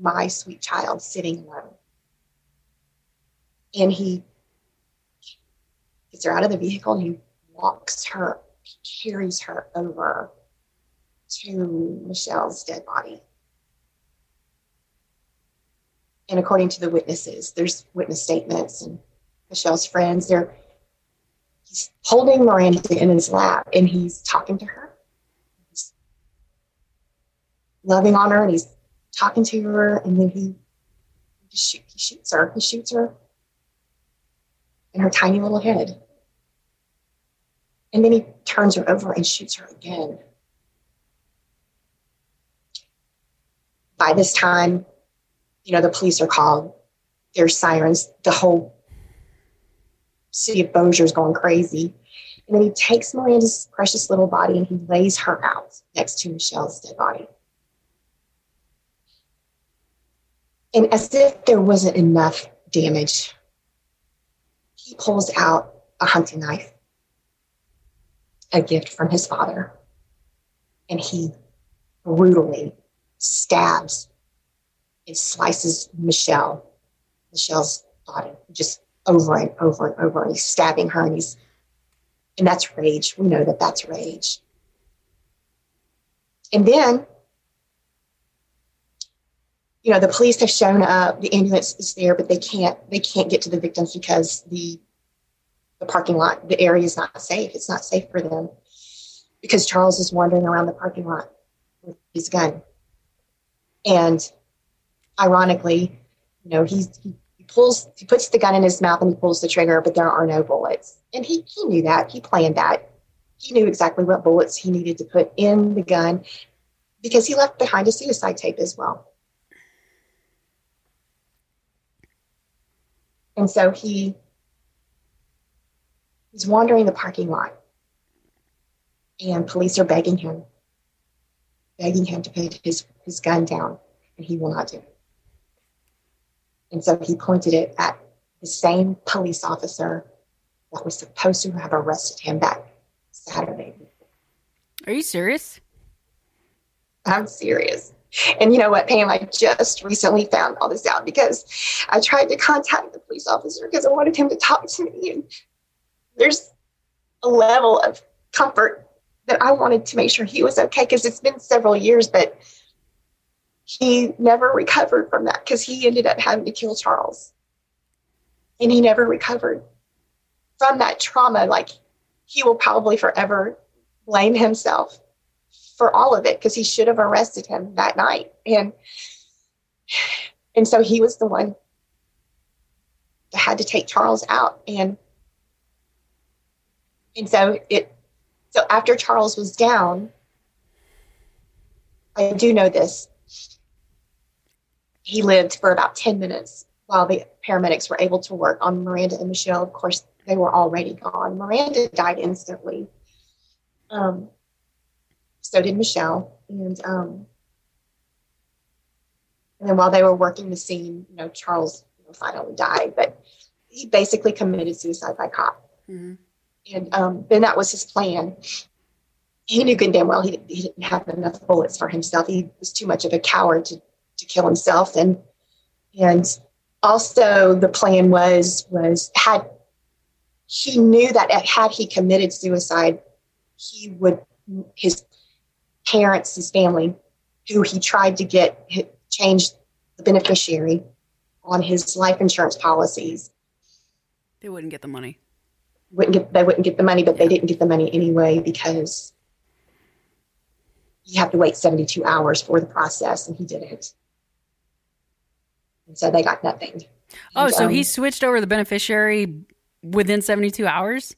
my sweet child sitting alone and he her out of the vehicle and he walks her, he carries her over to Michelle's dead body. And according to the witnesses, there's witness statements and Michelle's friends, they're he's holding Miranda in his lap and he's talking to her. He's loving on her and he's talking to her and then he, he shoots her. He shoots her in her tiny little head. And then he turns her over and shoots her again. By this time, you know, the police are called. There's sirens. The whole city of Bossier is going crazy. And then he takes Miranda's precious little body and he lays her out next to Michelle's dead body. And as if there wasn't enough damage, he pulls out a hunting knife, a gift from his father, and he brutally stabs and slices Michelle, Michelle's body, just over and over and over. He's stabbing her, and he's, and that's rage. We know that that's rage. And then you know the police have shown up the ambulance is there but they can't they can't get to the victims because the the parking lot the area is not safe. It's not safe for them because charles is wandering around the parking lot with his gun. And ironically you know he, he pulls he puts the gun in his mouth and he pulls the trigger but there are no bullets. And he he knew that. He planned that. He knew exactly what bullets he needed to put in the gun because he left behind a suicide tape as well. And so he he's wandering the parking lot. And police are begging him, begging him to put his, his gun down, and he will not do it. And so he pointed it at the same police officer that was supposed to have arrested him that Saturday. Are you serious? I'm serious. And you know what, Pam? I just recently found all this out because I tried to contact the police officer because I wanted him to talk to me. And there's a level of comfort that I wanted to make sure he was okay because it's been several years, but he never recovered from that because he ended up having to kill Charles. And he never recovered from that trauma. Like he will probably forever blame himself for all of it because he should have arrested him that night. And and so he was the one that had to take Charles out. And and so it so after Charles was down, I do know this. He lived for about 10 minutes while the paramedics were able to work on Miranda and Michelle. Of course, they were already gone. Miranda died instantly. Um, so did Michelle. And um, and then while they were working the scene, you know, Charles you know, finally died, but he basically committed suicide by cop. Mm-hmm. And um, then that was his plan. He knew good damn well he, he didn't have enough bullets for himself. He was too much of a coward to, to kill himself. And and also the plan was was had he knew that had he committed suicide, he would his parents, his family, who he tried to get changed the beneficiary on his life insurance policies. They wouldn't get the money. Wouldn't get they wouldn't get the money, but they didn't get the money anyway because you have to wait 72 hours for the process, and he didn't. And so they got nothing. Oh, and, so um, he switched over the beneficiary within 72 hours?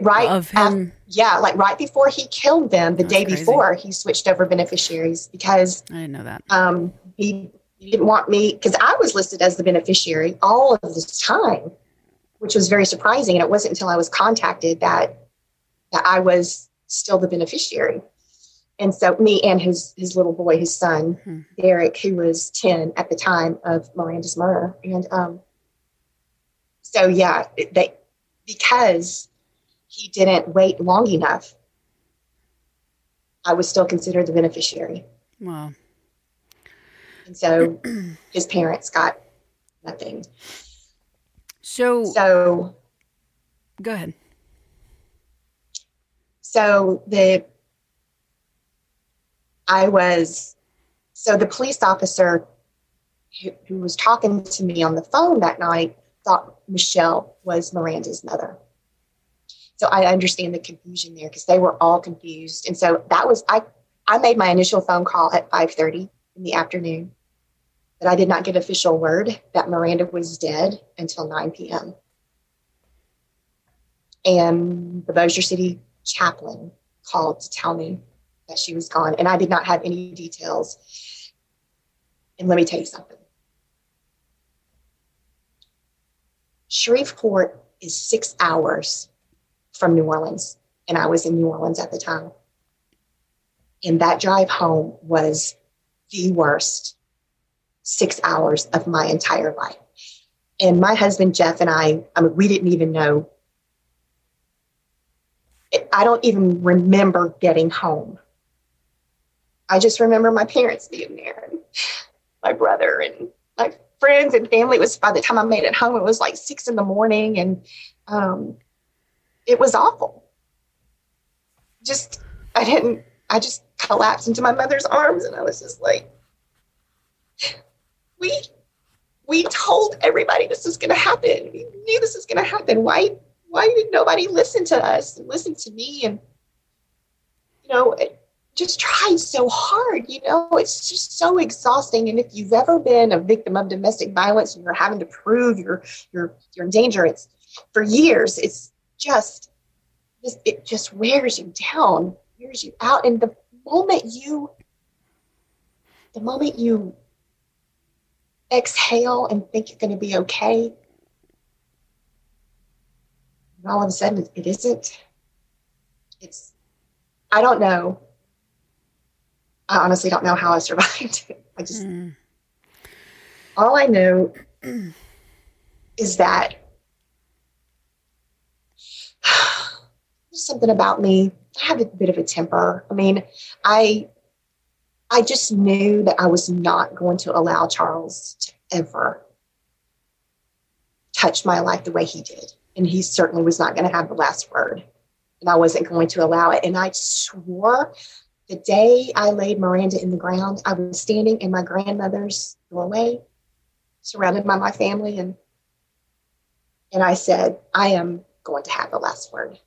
right of him. After, yeah, like right before he killed them, the That's day crazy. before, he switched over beneficiaries because I didn't know that. Um, he, he didn't want me because I was listed as the beneficiary all of this time, which was very surprising. And it wasn't until I was contacted that that I was still the beneficiary. And so me and his his little boy, his son, hmm. Derek, who was 10 at the time of Miranda's murder. And um so yeah, they because he didn't wait long enough, I was still considered the beneficiary. Wow. And so his parents got nothing. So, so go ahead. So the I was so the police officer who, who was talking to me on the phone that night thought Michelle was Miranda's mother. So I understand the confusion there because they were all confused. And so that was I I made my initial phone call at 5:30 in the afternoon. But I did not get official word that Miranda was dead until 9 p.m. And the Bossier City chaplain called to tell me that she was gone. And I did not have any details. And let me tell you something. Shreveport is six hours from New Orleans, and I was in New Orleans at the time. And that drive home was the worst six hours of my entire life. And my husband, Jeff, and I, I mean, we didn't even know. I don't even remember getting home. I just remember my parents being there and my brother and my friends and family. It was by the time I made it home, it was like six in the morning and um, it was awful. Just, I didn't, I just collapsed into my mother's arms and I was just like, we we told everybody this is going to happen. We knew this was going to happen. Why why did nobody listen to us and listen to me and you know just tried so hard you know it's just so exhausting and if you've ever been a victim of domestic violence and you're having to prove you're you're you're in danger it's for years it's just it just wears you down wears you out and the moment you the moment you exhale and think you're going to be okay. And all of a sudden, it isn't. It's, I don't know. I honestly don't know how I survived I just, mm. all I know is that there's something about me. I have a bit of a temper. I mean, I I just knew that I was not going to allow Charles to ever touch my life the way he did. And he certainly was not going to have the last word. And I wasn't going to allow it. And I swore the day I laid Miranda in the ground, I was standing in my grandmother's doorway, surrounded by my family, and and I said, I am going to have the last word.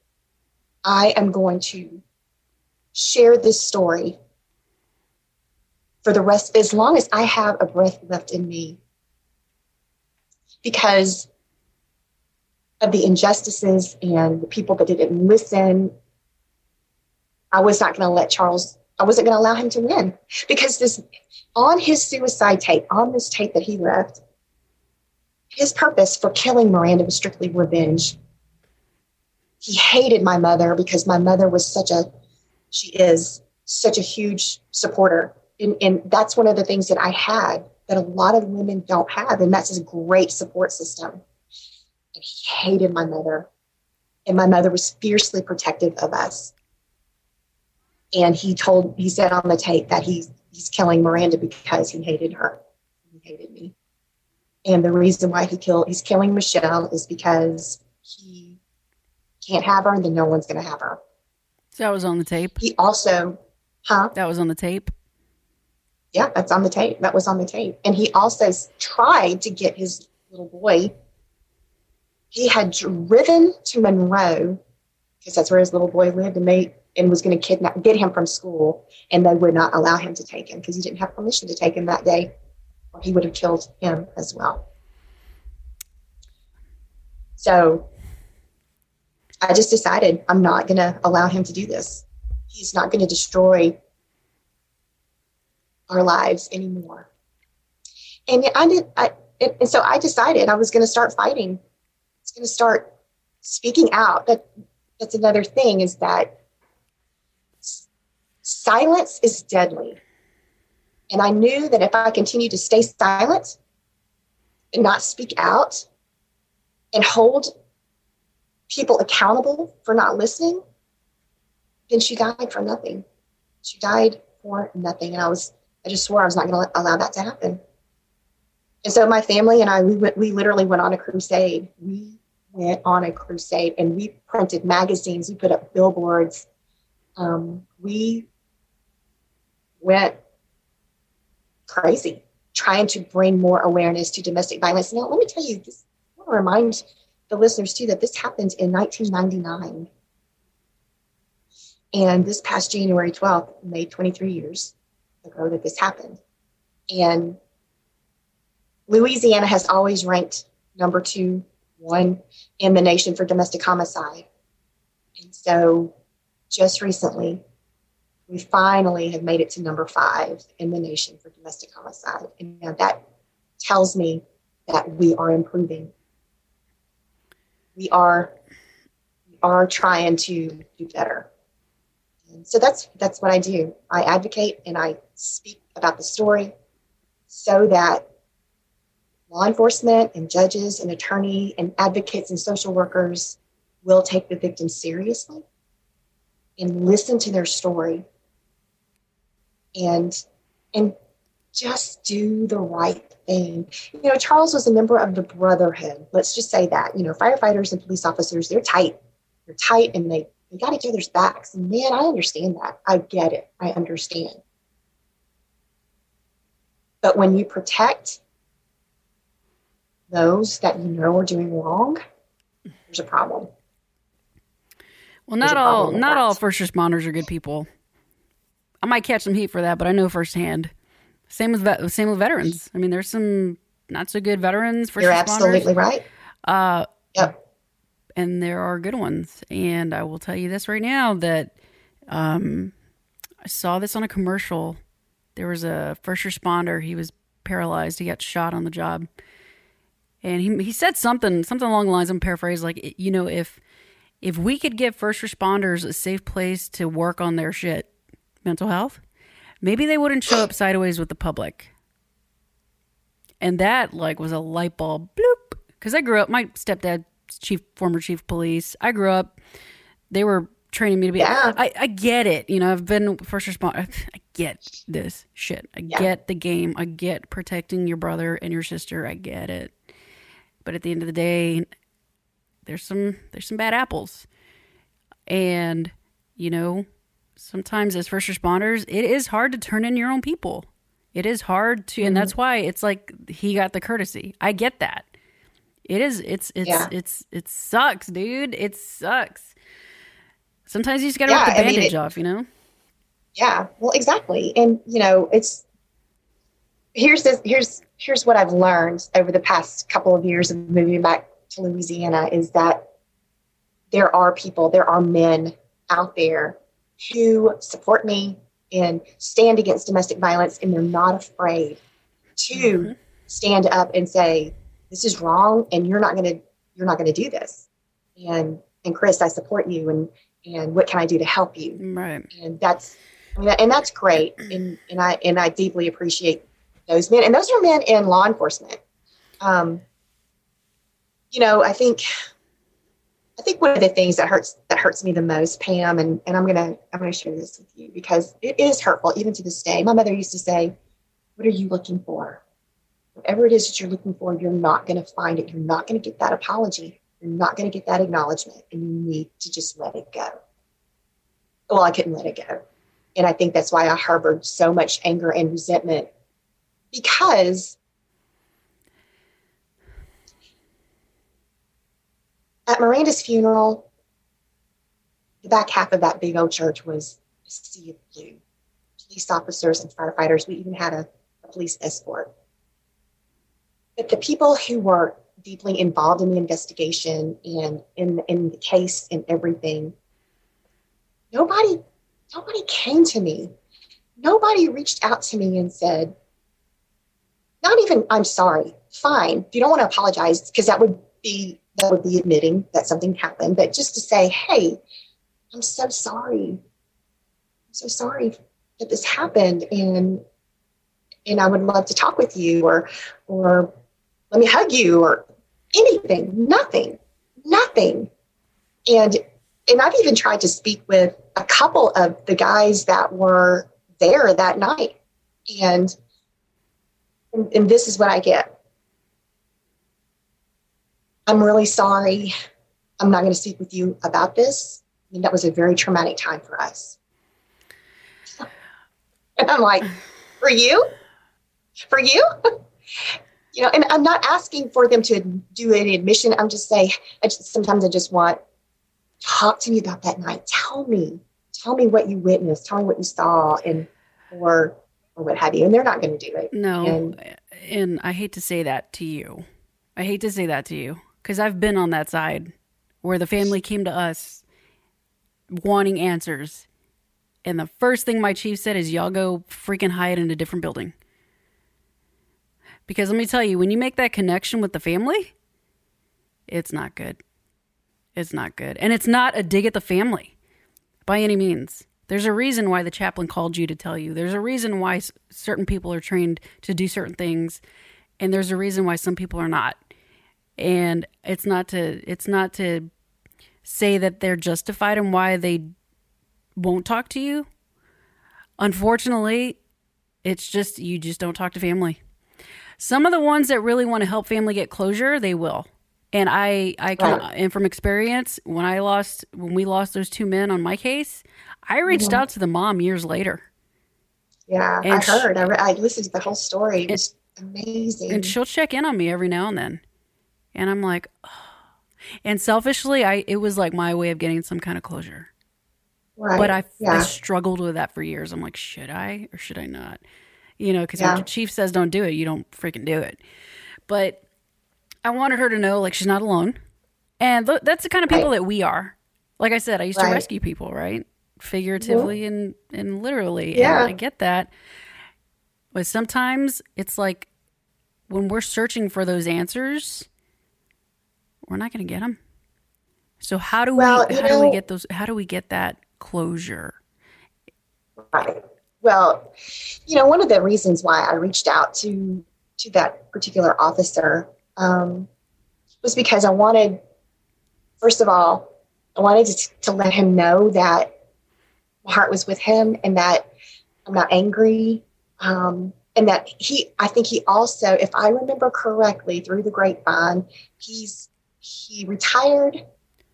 I am going to share this story for the rest, as long as I have a breath left in me. Because of the injustices and the people that didn't listen, I was not going to let Charles, I wasn't going to allow him to win. Because this, on his suicide tape, on this tape that he left, his purpose for killing Miranda was strictly revenge. He hated my mother because my mother was such a, she is such a huge supporter and, and that's one of the things that I had that a lot of women don't have, and that's a great support system. And he hated my mother, and my mother was fiercely protective of us. And he told, he said on the tape that he's he's killing Miranda because he hated her, he hated me. And the reason why he killed, he's killing Michelle is because he can't have her, and then no one's going to have her. So that was on the tape. He also, huh? That was on the tape yeah, that's on the tape. That was on the tape. And he also tried to get his little boy. He had driven to Monroe because that's where his little boy lived, and they and was going to kidnap, get him from school, and they would not allow him to take him because he didn't have permission to take him that day, or he would have killed him as well. So I just decided I'm not going to allow him to do this. He's not going to destroy our lives anymore. And I did, I, and so I decided I was going to start fighting. I was going to start speaking out. That that's another thing is that silence is deadly. And I knew that if I continued to stay silent and not speak out and hold people accountable for not listening, then she died for nothing. She died for nothing. And I was I just swore I was not going to allow that to happen. And so my family and I, we went, we literally went on a crusade. We went on a crusade and we printed magazines, we put up billboards. Um, we went crazy trying to bring more awareness to domestic violence. Now, let me tell you I want to remind the listeners too that this happened in 1999. And this past January 12th made 23 years ago that this happened. And Louisiana has always ranked number two, one in the nation for domestic homicide. And so just recently, we finally have made it to number five in the nation for domestic homicide. And that tells me that we are improving. We are, we are trying to do better. So that's that's what I do. I advocate and I speak about the story so that law enforcement and judges and attorney and advocates and social workers will take the victim seriously and listen to their story and and just do the right thing. You know, Charles was a member of the Brotherhood. Let's just say that. You know, firefighters and police officers, they're tight. They're tight and they, they got each other's backs. And man, I understand that. I get it. I understand. But when you protect those that you know are doing wrong, there's a problem. Well, not all not all first responders are good people. I might catch some heat for that, but I know firsthand. Same with vet, same with veterans. I mean, there's some not so good veterans. First You're responders. absolutely right. Uh, yep. And there are good ones, and I will tell you this right now that um, I saw this on a commercial. There was a first responder. He was paralyzed. He got shot on the job, and he he said something something along the lines. I'm paraphrasing, like you know, if if we could give first responders a safe place to work on their shit, mental health, maybe they wouldn't show up sideways with the public. And that like was a light bulb bloop. Because I grew up, my stepdad, chief former chief of police. I grew up. They were training me to be. Yeah. I, I get it. You know, I've been first responder. I get this shit. I yeah. get the game. I get protecting your brother and your sister. I get it. But at the end of the day, there's some there's some bad apples, and you know sometimes as first responders, it is hard to turn in your own people. It is hard to, mm-hmm. and that's why it's like he got the courtesy. I get that. It is. It's. It's. Yeah. It's. It sucks, dude. It sucks. Sometimes you just gotta yeah, rip the bandage I mean, it, off. You know. Yeah. Well, exactly, and you know, it's here's this. Here's here's what I've learned over the past couple of years of moving back to Louisiana is that there are people, there are men out there who support me and stand against domestic violence, and they're not afraid to mm-hmm. stand up and say, "This is wrong, and you're not going to you're not going to do this." And and Chris, I support you, and and what can I do to help you? Right. And that's I mean, and that's great, and and I and I deeply appreciate those men, and those are men in law enforcement. Um, you know, I think I think one of the things that hurts that hurts me the most, Pam, and, and I'm gonna I'm gonna share this with you because it is hurtful even to this day. My mother used to say, "What are you looking for? Whatever it is that you're looking for, you're not gonna find it. You're not gonna get that apology. You're not gonna get that acknowledgement, and you need to just let it go." Well, I couldn't let it go, and I think that's why I harbored so much anger and resentment because At Miranda's funeral, the back half of that big old church was a sea of blue. Police officers and firefighters. We even had a, a police escort. The people who were deeply involved in the investigation and in, in the case and everything, nobody nobody came to me. Nobody reached out to me and said, not even I'm sorry. Fine. If you don't want to apologize, because that would be that would be admitting that something happened, but just to say, hey, I'm so sorry. I'm so sorry that this happened and and I would love to talk with you or or let me hug you or anything. Nothing. Nothing. And and I've even tried to speak with a couple of the guys that were there that night. And and, and this is what I get. I'm really sorry. I'm not going to speak with you about this. I mean, that was a very traumatic time for us. And I'm like, for you? For you? you know, and I'm not asking for them to do an admission. I'm just saying, I just, sometimes I just want, talk to me about that night. Tell me, tell me what you witnessed. Tell me what you saw and, or, or what have you. And they're not going to do it. No. And, and I hate to say that to you. I hate to say that to you because I've been on that side where the family came to us wanting answers. And the first thing my chief said is, y'all go freaking hide in a different building. Because let me tell you, when you make that connection with the family, it's not good. It's not good. And it's not a dig at the family by any means. There's a reason why the chaplain called you to tell you. There's a reason why certain people are trained to do certain things and there's a reason why some people are not. And it's not to it's not to say that they're justified in why they won't talk to you. Unfortunately, it's just you just don't talk to family. Some of the ones that really want to help family get closure, they will. And I, I can, Right. and from experience, when I lost, when we lost those two men on my case, I reached mm-hmm. out to the mom years later, Yeah, And I heard. I, re- I listened to the whole story. It was amazing. and she'll check in on me every now and then, and I'm like, oh. and selfishly, I, it was like my way of getting some kind of closure. right. But I, I struggled with that for years. I'm like, should I or should I not? You know, because Yeah. when the chief says don't do it, you don't freaking do it. But I wanted her to know, like, she's not alone. And th- that's the kind of people Right. that we are. Like I said, I used to rescue people, right? Mm-hmm. Figuratively and, and literally. Yeah. And I get that. But sometimes it's like when we're searching for those answers, we're not going to get them. So how do Well, we how do we get those how do we get that closure? Right. Well, you know, one of the reasons why I reached out to to that particular officer um, was because I wanted, first of all, I wanted to, to let him know that my heart was with him and that I'm not angry. Um, and that he, I think he also, if I remember correctly, through the grapevine, he's he retired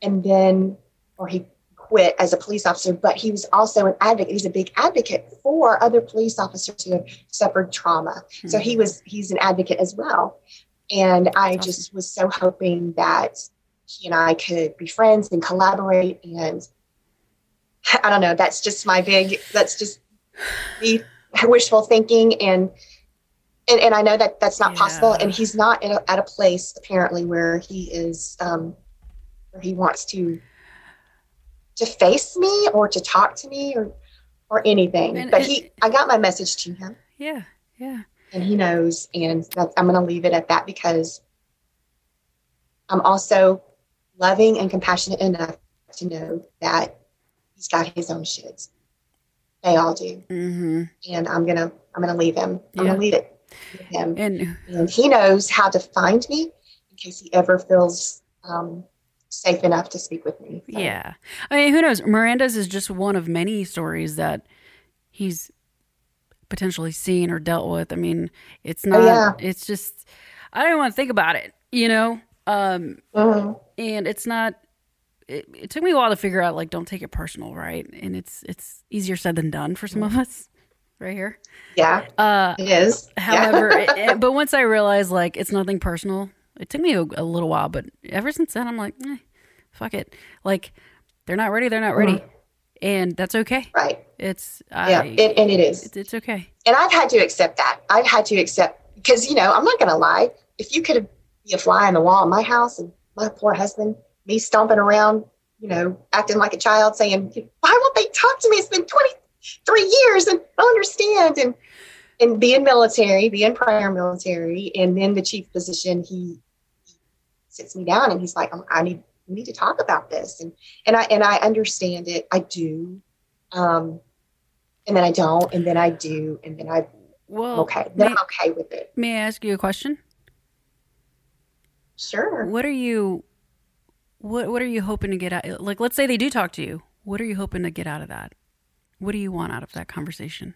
and then, or he quit as a police officer, but he was also an advocate. He's a big advocate for other police officers who have suffered trauma. So he was he's an advocate as well. And I That's just was so hoping that he and I could be friends and collaborate and I don't know, that's just my big that's just me wishful thinking and and, and I know that that's not possible and he's not in a, at a place apparently where he is um where he wants to to face me or to talk to me or or anything. And- but and- he, I got my message to him, Yeah, yeah. and he knows, and that's, I'm going to leave it at that because I'm also loving and compassionate enough to know that he's got his own shits. They all do, Mm-hmm. and I'm gonna I'm gonna leave him. I'm gonna leave it him, And and he knows how to find me in case he ever feels um, safe enough to speak with me. So, yeah, I mean, who knows? Miranda's is just one of many stories that he's potentially seen or dealt with. I mean, it's not. Oh, yeah. It's just I don't want to think about it. You know, um, Mhm. and it's not. It, it took me a while to figure out like don't take it personal, right? And it's it's easier said than done for some of us, right here. yeah, Uh, it is. Yeah. However, it- it- but once I realized like it's nothing personal, it took me a, a little while. But ever since then, I'm like, eh, fuck it. Like they're not ready, they're not ready, and that's okay. right. It's I, Yeah, it, and it is. it's, it's okay. and I've had to accept that. I've had to accept because you know I'm not going to lie. If you could be a fly on the wall in my house and my poor husband, me stomping around, you know, acting like a child, saying, "Why won't they talk to me? It's been 23 years and I don't understand." And and being military, being prior military, and then the chief position, he, he sits me down and he's like, "Oh, "I need we need to talk about this." And and I and I understand it. I do. Um, and then I don't, and then I do, and then I Well, okay. Then may, I'm okay with it. may I ask you a question? Sure. What are you, what what are you hoping to get out? Like, let's say they do talk to you. What are you hoping to get out of that? What do you want out of that conversation?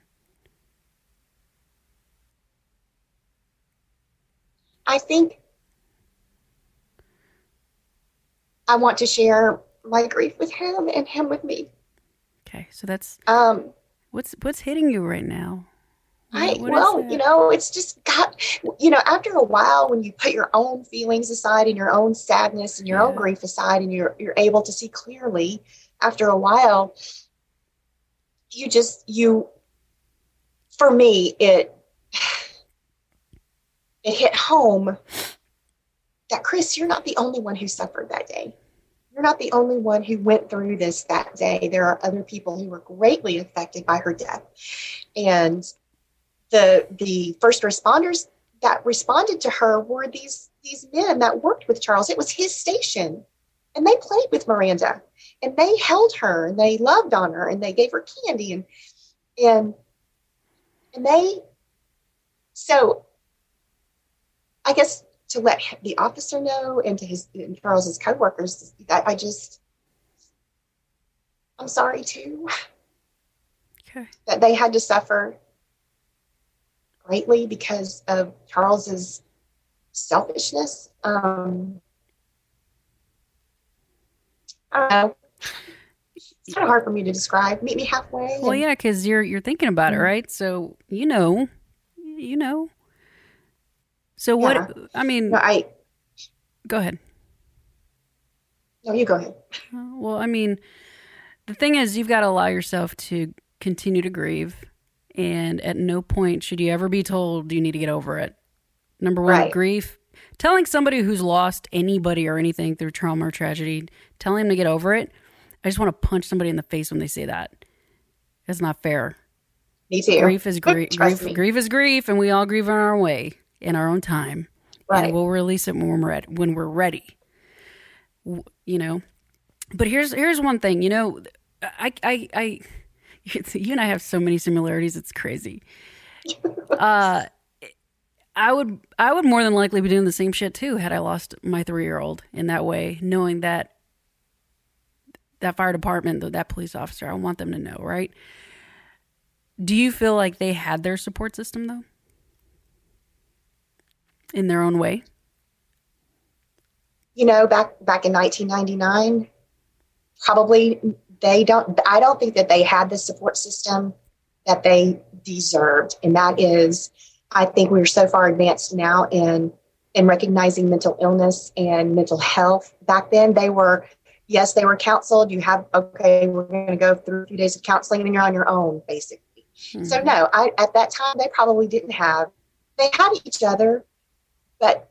I think I want to share my grief with him and him with me. Okay, so that's Um, what's what's hitting you right now. I What- well, you know, it's just got you know, after a while when you put your own feelings aside and your own sadness and your own grief aside and you're you're able to see clearly after a while you just you for me it it hit home that Chris, you're not the only one who suffered that day. You're not the only one who went through this that day. There are other people who were greatly affected by her death. And the the first responders that responded to her were these these men that worked with Charles. It was his station. and they played with Miranda and they held her and they loved on her and they gave her candy and and and they so I guess to let the officer know and to his and Charles's coworkers, I, I just I'm sorry too. Okay. That they had to suffer greatly because of Charles's selfishness. Um, I don't know. It's kind of hard for me to describe. Meet me halfway. Well, and, yeah, because you're you're thinking about it, right? So you know, you know. So what? Yeah. I mean, no, I. Go ahead. No, you go ahead. Uh, well, I mean, the thing is, you've got to allow yourself to continue to grieve, and at no point should you ever be told you need to get over it. Number one, right. grief. Telling somebody who's lost anybody or anything through trauma or tragedy, telling them to get over it. I just want to punch somebody in the face when they say that. It's not fair. Me too. Grief is grief. grief, grief is grief, and we all grieve in our way, in our own time. Right. And we'll release it when we're ready. When we're ready. You know. But here's here's one thing. You know, I I I. You and I have so many similarities. It's crazy. uh, I would I would more than likely be doing the same shit too had I lost my three year old in that way, knowing that that fire department, that police officer, I want them to know, right? Do you feel like they had their support system though? In their own way? You know, back back in 1999, probably they don't I don't think that they had the support system that they deserved. And that is I think we're so far advanced now in in recognizing mental illness and mental health. Back then, they were yes, they were counseled. You have okay, we're going to go through a few days of counseling, and you're on your own, basically. Mm-hmm. So no, I at that time they probably didn't have. They had each other, but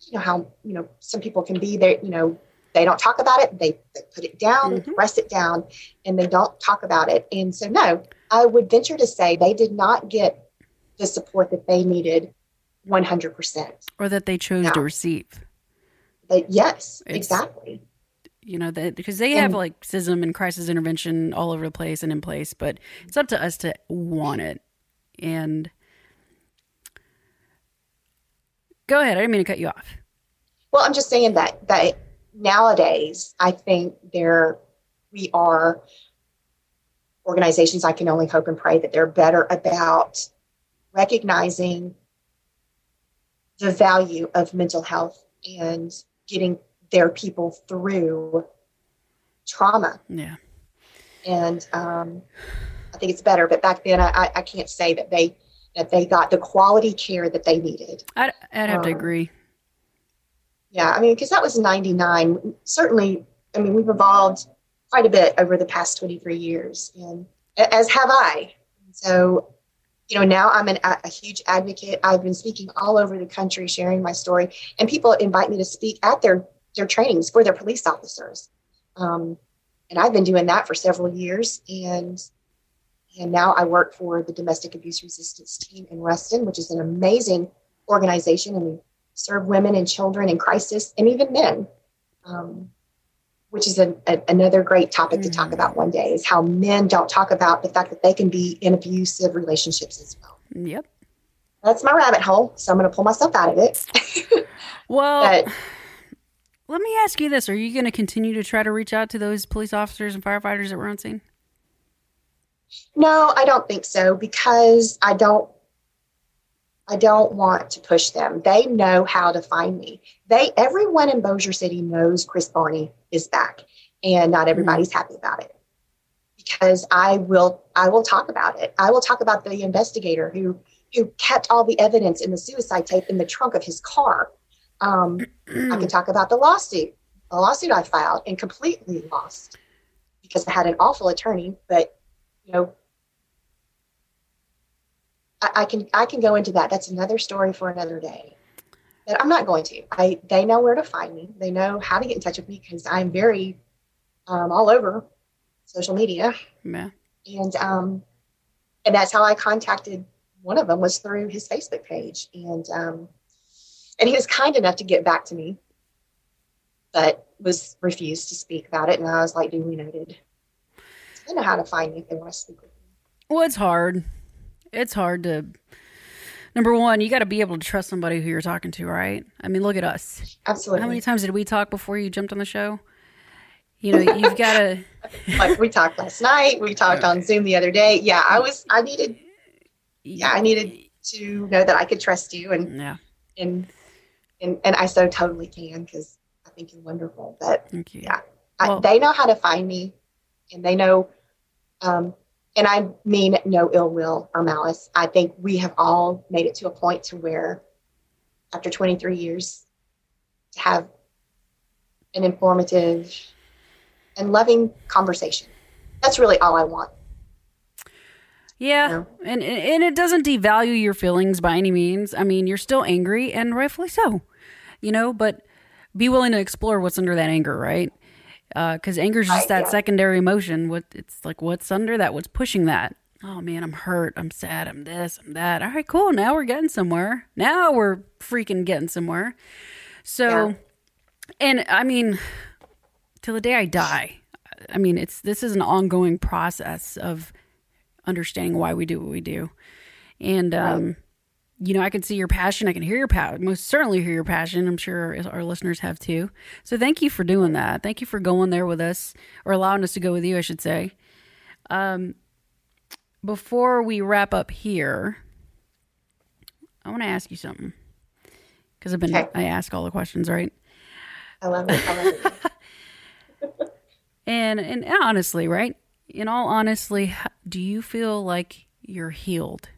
you know how you know some people can be there. You know they don't talk about it. They, they put it down, mm-hmm. press it down, and they don't talk about it. And so no, I would venture to say they did not get the support that they needed 100%. Or that they chose to receive. But yes, it's, exactly. You know, that because they and, have like CISM and crisis intervention all over the place and in place, but it's up to us to want it. And go ahead. I didn't mean to cut you off. Well, I'm just saying that that nowadays, I think there we are organizations. I can only hope and pray that they're better about recognizing the value of mental health and getting their people through trauma. Yeah. And um, I think it's better. But back then, I, I can't say that they that they got the quality care that they needed. I'd, I'd have um, to agree. Yeah, I mean, because that was '99. Certainly, I mean, we've evolved quite a bit over the past 23 years, and as have I. So you know, now I'm an, a huge advocate. I've been speaking all over the country, sharing my story, and people invite me to speak at their their trainings for their police officers. Um, and I've been doing that for several years, and and now I work for the Domestic Abuse Resistance Team in Ruston, which is an amazing organization, and we serve women and children in crisis, and even men. Um, which is a, a, another great topic to talk about one day, is how men don't talk about the fact that they can be in abusive relationships as well. Yep. That's my rabbit hole, so I'm going to pull myself out of it. well, but, let me ask you this: Are you going to continue to try to reach out to those police officers and firefighters that were on scene? No, I don't think so because I don't I don't want to push them. They know how to find me. They everyone in Bossier City knows Chris Barney is back, and not everybody's happy about it because I will I will talk about it. I will talk about the investigator who who kept all the evidence in the suicide tape in the trunk of his car. Um, I can talk about the lawsuit, the lawsuit I filed and completely lost because I had an awful attorney, but you know I, I can I can go into that. That's another story for another day. But I'm not going to. I they know where to find me. They know how to get in touch with me because I'm very um, all over social media. Yeah. And um, and that's how I contacted one of them was through his Facebook page, and um, and he was kind enough to get back to me. But was refused to speak about it, and I was like, duly noted. I know how to find me if they want to speak with me. Well, it's hard. It's hard to. Number one, you got to be able to trust somebody who you're talking to, right? I mean, look at us. Absolutely. How many times did we talk before you jumped on the show? You know, you've got to. like we talked last night. We talked on Zoom the other day. Yeah, I was. I needed. Yeah, I needed to know that I could trust you, and Yeah. and and and I so totally can because I think you're wonderful. But Thank you. Yeah. I, they know how to find me, and they know. Um, and I mean no ill will or malice. I think we have all made it to a point to where, after 23 years, to have an informative and loving conversation. That's really all I want. Yeah, No. and and it doesn't devalue your feelings by any means. I mean, you're still angry, and rightfully so. You know, but be willing to explore what's under that anger, right? Because anger is just that yeah. secondary emotion. What it's like, what's under that? What's pushing that? Oh man, I'm hurt. I'm sad. I'm this. I'm that. All right, cool. Now we're getting somewhere. Now we're freaking getting somewhere. So, Yeah. and I mean, till the day I die. I mean, it's this is an ongoing process of understanding why we do what we do. And um, you know, I can see your passion. I can hear your passion. Most certainly hear your passion. I'm sure our listeners have too. So thank you for doing that. Thank you for going there with us, or allowing us to go with you, I should say. Um, before we wrap up here, I want to ask you something because I've been Okay. I ask all the questions, right? I love it. I love it. And and honestly, right? In all honestly, do you feel like you're healed?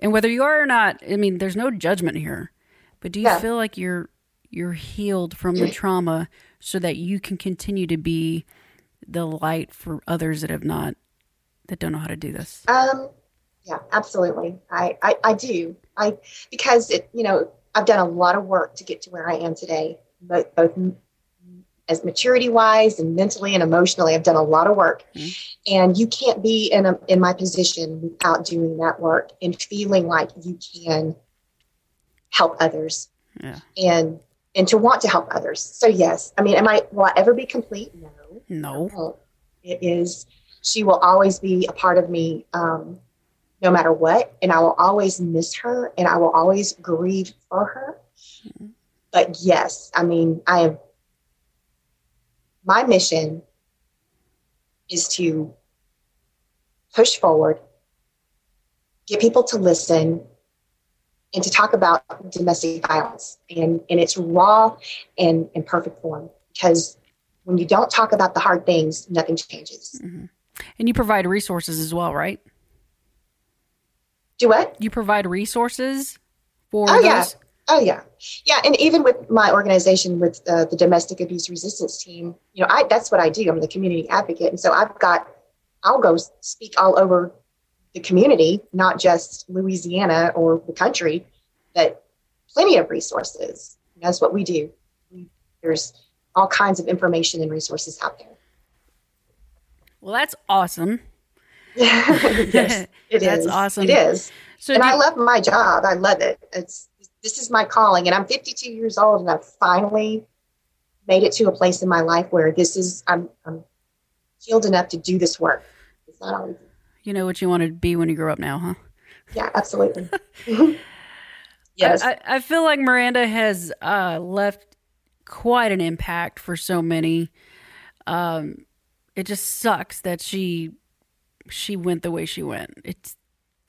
And whether you are or not, I mean, there's no judgment here. But do you Yeah. feel like you're you're healed from the trauma so that you can continue to be the light for others that have not that don't know how to do this? Um, yeah, absolutely. I, I, I do. I because it, you know, I've done a lot of work to get to where I am today, both both as maturity wise and mentally and emotionally. I've done a lot of work, and you can't be in a in my position without doing that work and feeling like you can help others Yeah. and and to want to help others. So yes, I mean, am I will I ever be complete? No. No. It is, she will always be a part of me um, no matter what. And I will always miss her and I will always grieve for her. But yes, I mean, I am, my mission is to push forward, get people to listen, and to talk about domestic violence and in its raw and, and perfect form. Because when you don't talk about the hard things, nothing changes. Mm-hmm. And you provide resources as well, right? Do what? You provide resources for Oh, those. yeah. Oh yeah, yeah, and even with my organization, with uh, the domestic abuse resistance team, you know, I that's what I do. I'm the community advocate, and so I've got, I'll go speak all over the community, not just Louisiana or the country, but plenty of resources. That's what we do. We, there's all kinds of information and resources out there. Well, that's awesome. yes, it is. That's awesome. It is. So and do- I love my job. I love it. It's this is my calling, and I'm 52 years old, and I've finally made it to a place in my life where this is I'm I'm healed enough to do this work. It's not always you know what you want to be when you grow up now, huh? yeah, absolutely. yes, I, I feel like Miranda has uh, left quite an impact for so many. Um, it just sucks that she she went the way she went. It's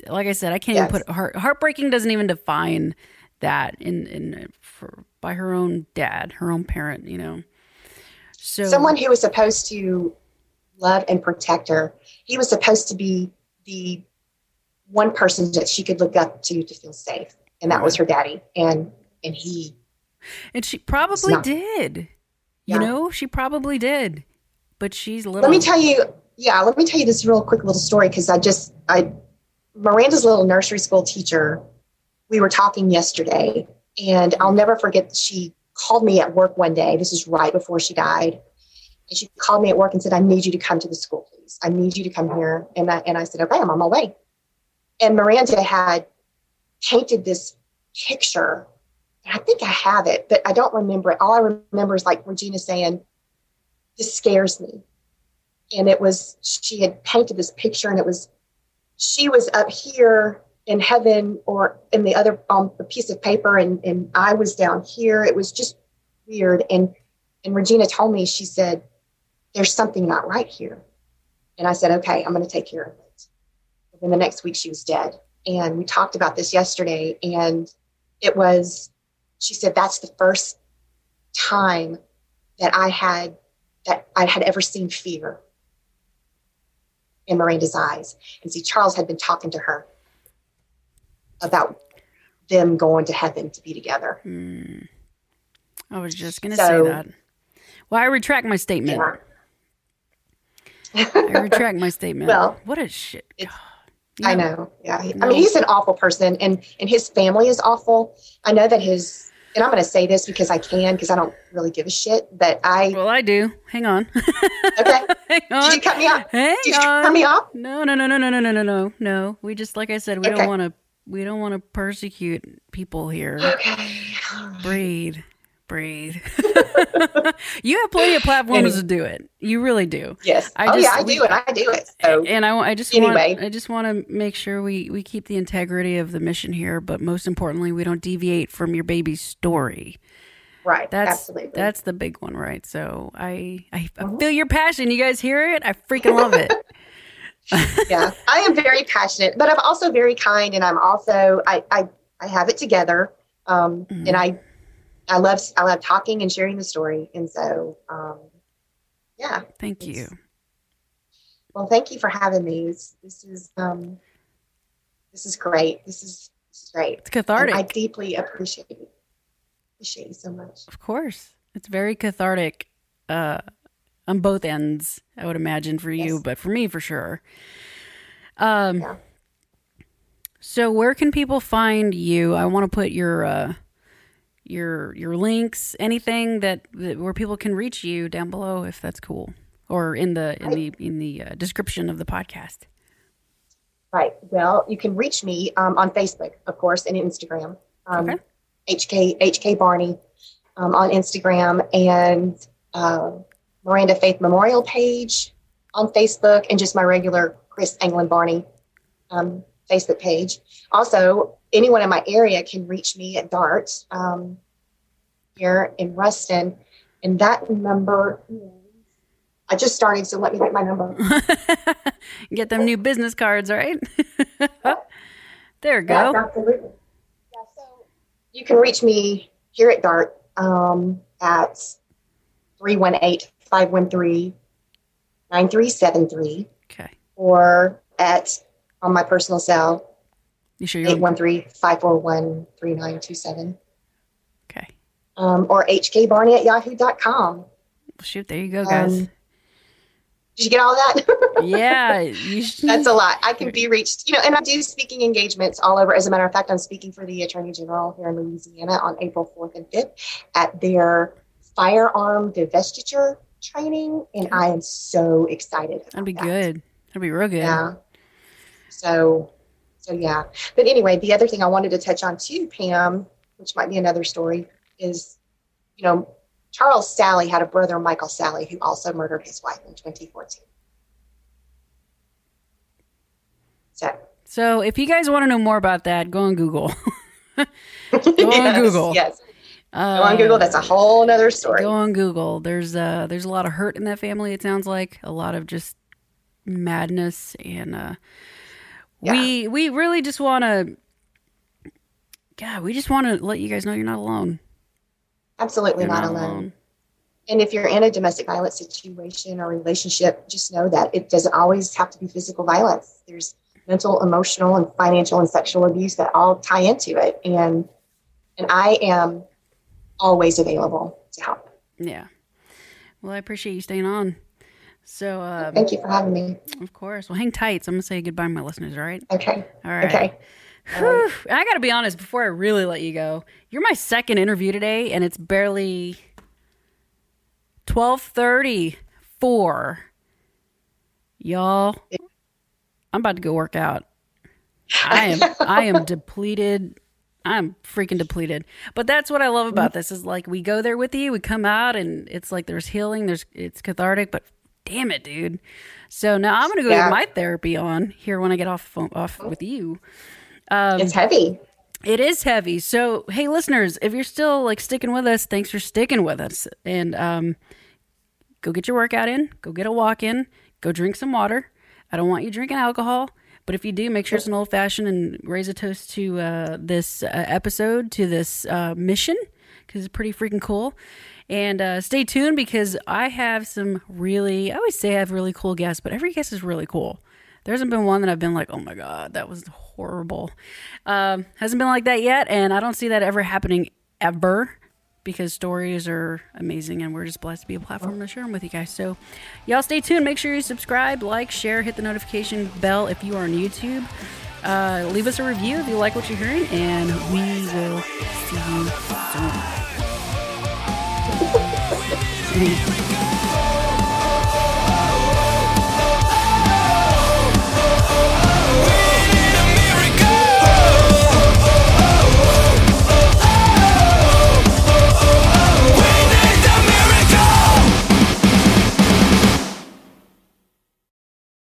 like I said, I can't Yes. even put heart heartbreaking doesn't even define that in in for by her own dad, her own parent. You know, so someone who was supposed to love and protect her. He was supposed to be the one person that she could look up to to feel safe, and that was her daddy. And and he and she probably not- did. Yeah. You know, she probably did, but she's little. Let me tell you, yeah, let me tell you this real quick little story because I just, I, Miranda's little nursery school teacher, we were talking yesterday, and I'll never forget she called me at work one day. This is right before she died. And she called me at work and said, I need you to come to the school, please. I need you to come here. And I, and I said, okay, I'm on my way. And Miranda had painted this picture I think I have it, but I don't remember it. All I remember is like Regina saying, "This scares me," and it was she had painted this picture, and it was she was up here in heaven or in the other on um, a piece of paper, and and I was down here. It was just weird, and and Regina told me she said, "There's something not right here," and I said, "Okay, I'm going to take care of it." And then the next week she was dead, and we talked about this yesterday, and it was she said that's the first time that I had that I had ever seen fear in Miranda's eyes. And see, Charles had been talking to her about them going to heaven to be together. Mm. I was just going to so, say that. Well, I retract my statement. Yeah. I retract my statement. well, what a shit. I know. Yeah. No. I mean, he's an awful person and, and his family is awful. I know that his, and I'm going to say this because I can, because I don't really give a shit, but I. Well, I do. Hang on. okay. Hang on. Did you cut me off? Hang Did you cut me off? No, no, no, no, no, no, no, no, no. No. We just, like I said, we okay. don't want to, we don't want to persecute people here. Okay. Breathe breathe. you have plenty of platforms to do it. You really do. Yes. I oh, yeah, I we, do, and I do it. So and I, I just anyway. want, I just want to make sure we we keep the integrity of the mission here, but most importantly, we don't deviate from your baby's story. Right. That's absolutely. that's the big one, right? So I I, mm-hmm. feel your passion. You guys hear it? I freaking love it. yeah, I am very passionate, but I'm also very kind, and I'm also I I, I have it together, um, mm-hmm. and I I love I love talking and sharing the story, and so um, yeah. Thank you. Well, thank you for having me. This, this is um, this is great. This is this is great. It's cathartic. And I deeply appreciate it. Appreciate you so much. Of course, it's very cathartic uh, on both ends. I would imagine for you, yes. but for me, for sure. Um. Yeah. So, where can people find you? I want to put your uh, your your links, anything that, that where people can reach you down below, if that's cool, or in the in the in the uh, description of the podcast. Right. Well, you can reach me um, on Facebook, of course, and Instagram. Um, okay. HK HK Barney um, on Instagram and uh, Miranda Faith Memorial page on Facebook, and just my regular Chris Anglin Barney um, Facebook page. Also, anyone in my area can reach me at DART um, here in Ruston. And that number, I just started, so let me get my number. get them new business cards, right? there we go. absolutely. Yeah, so you can reach me here at DART um, at 318 513 9373. Okay. Or at on my personal cell you sure you're 813-541-3927. Okay. Um, or hkbarney at yahoo.com. Shoot, there you go, guys. Um, did you get all that? yeah. That's a lot. I can be reached, you know, and I do speaking engagements all over. As a matter of fact, I'm speaking for the Attorney General here in Louisiana on April 4th and 5th at their firearm divestiture training. And I am so excited. That'd be that. good. That'd be real good. Yeah. So so yeah. But anyway, the other thing I wanted to touch on too, Pam, which might be another story, is you know Charles Sally had a brother, Michael Sally, who also murdered his wife in 2014. So. So if you guys want to know more about that, go on Google. go yes, on Google. Yes. Uh, go on Google. That's a whole other story. Go on Google. There's uh there's a lot of hurt in that family. It sounds like a lot of just madness and uh yeah. we we really just want to god we just want to let you guys know you're not alone absolutely not, not, alone. alone and if you're in a domestic violence situation or relationship just know that it doesn't always have to be physical violence there's mental emotional and financial and sexual abuse that all tie into it and and i am always available to help yeah well i appreciate you staying on so um, thank you for having me. Of course. Well, hang tight. So I'm gonna say goodbye to my listeners. All right. Okay. All right. Okay. Whew. I got to be honest before I really let you go. You're my second interview today, and it's barely twelve thirty four. Y'all, I'm about to go work out. I am I am depleted. I'm freaking depleted. But that's what I love about this is like we go there with you, we come out and it's like there's healing, there's it's cathartic, but damn it, dude. So now I'm gonna go Yeah. get my therapy on here when I get off off with you. it's heavy. It is heavy. So, hey, listeners, if you're still like sticking with us, thanks for sticking with us. And um, go get your workout in, go get a walk in, go drink some water. I don't want you drinking alcohol, but if you do, make sure it's an old fashioned and raise a toast to uh, this uh, episode, to this uh, mission, because it's pretty freaking cool. And uh, stay tuned because I have some really, I always say I have really cool guests, but every guest is really cool. There hasn't been one that I've been like, oh my God, that was horrible. Um, hasn't been like that yet. And I don't see that ever happening ever because stories are amazing and we're just blessed to be a platform to share them with you guys. So, y'all stay tuned. Make sure you subscribe, like, share, hit the notification bell if you are on YouTube. Uh, leave us a review if you like what you're hearing, and we will see you soon.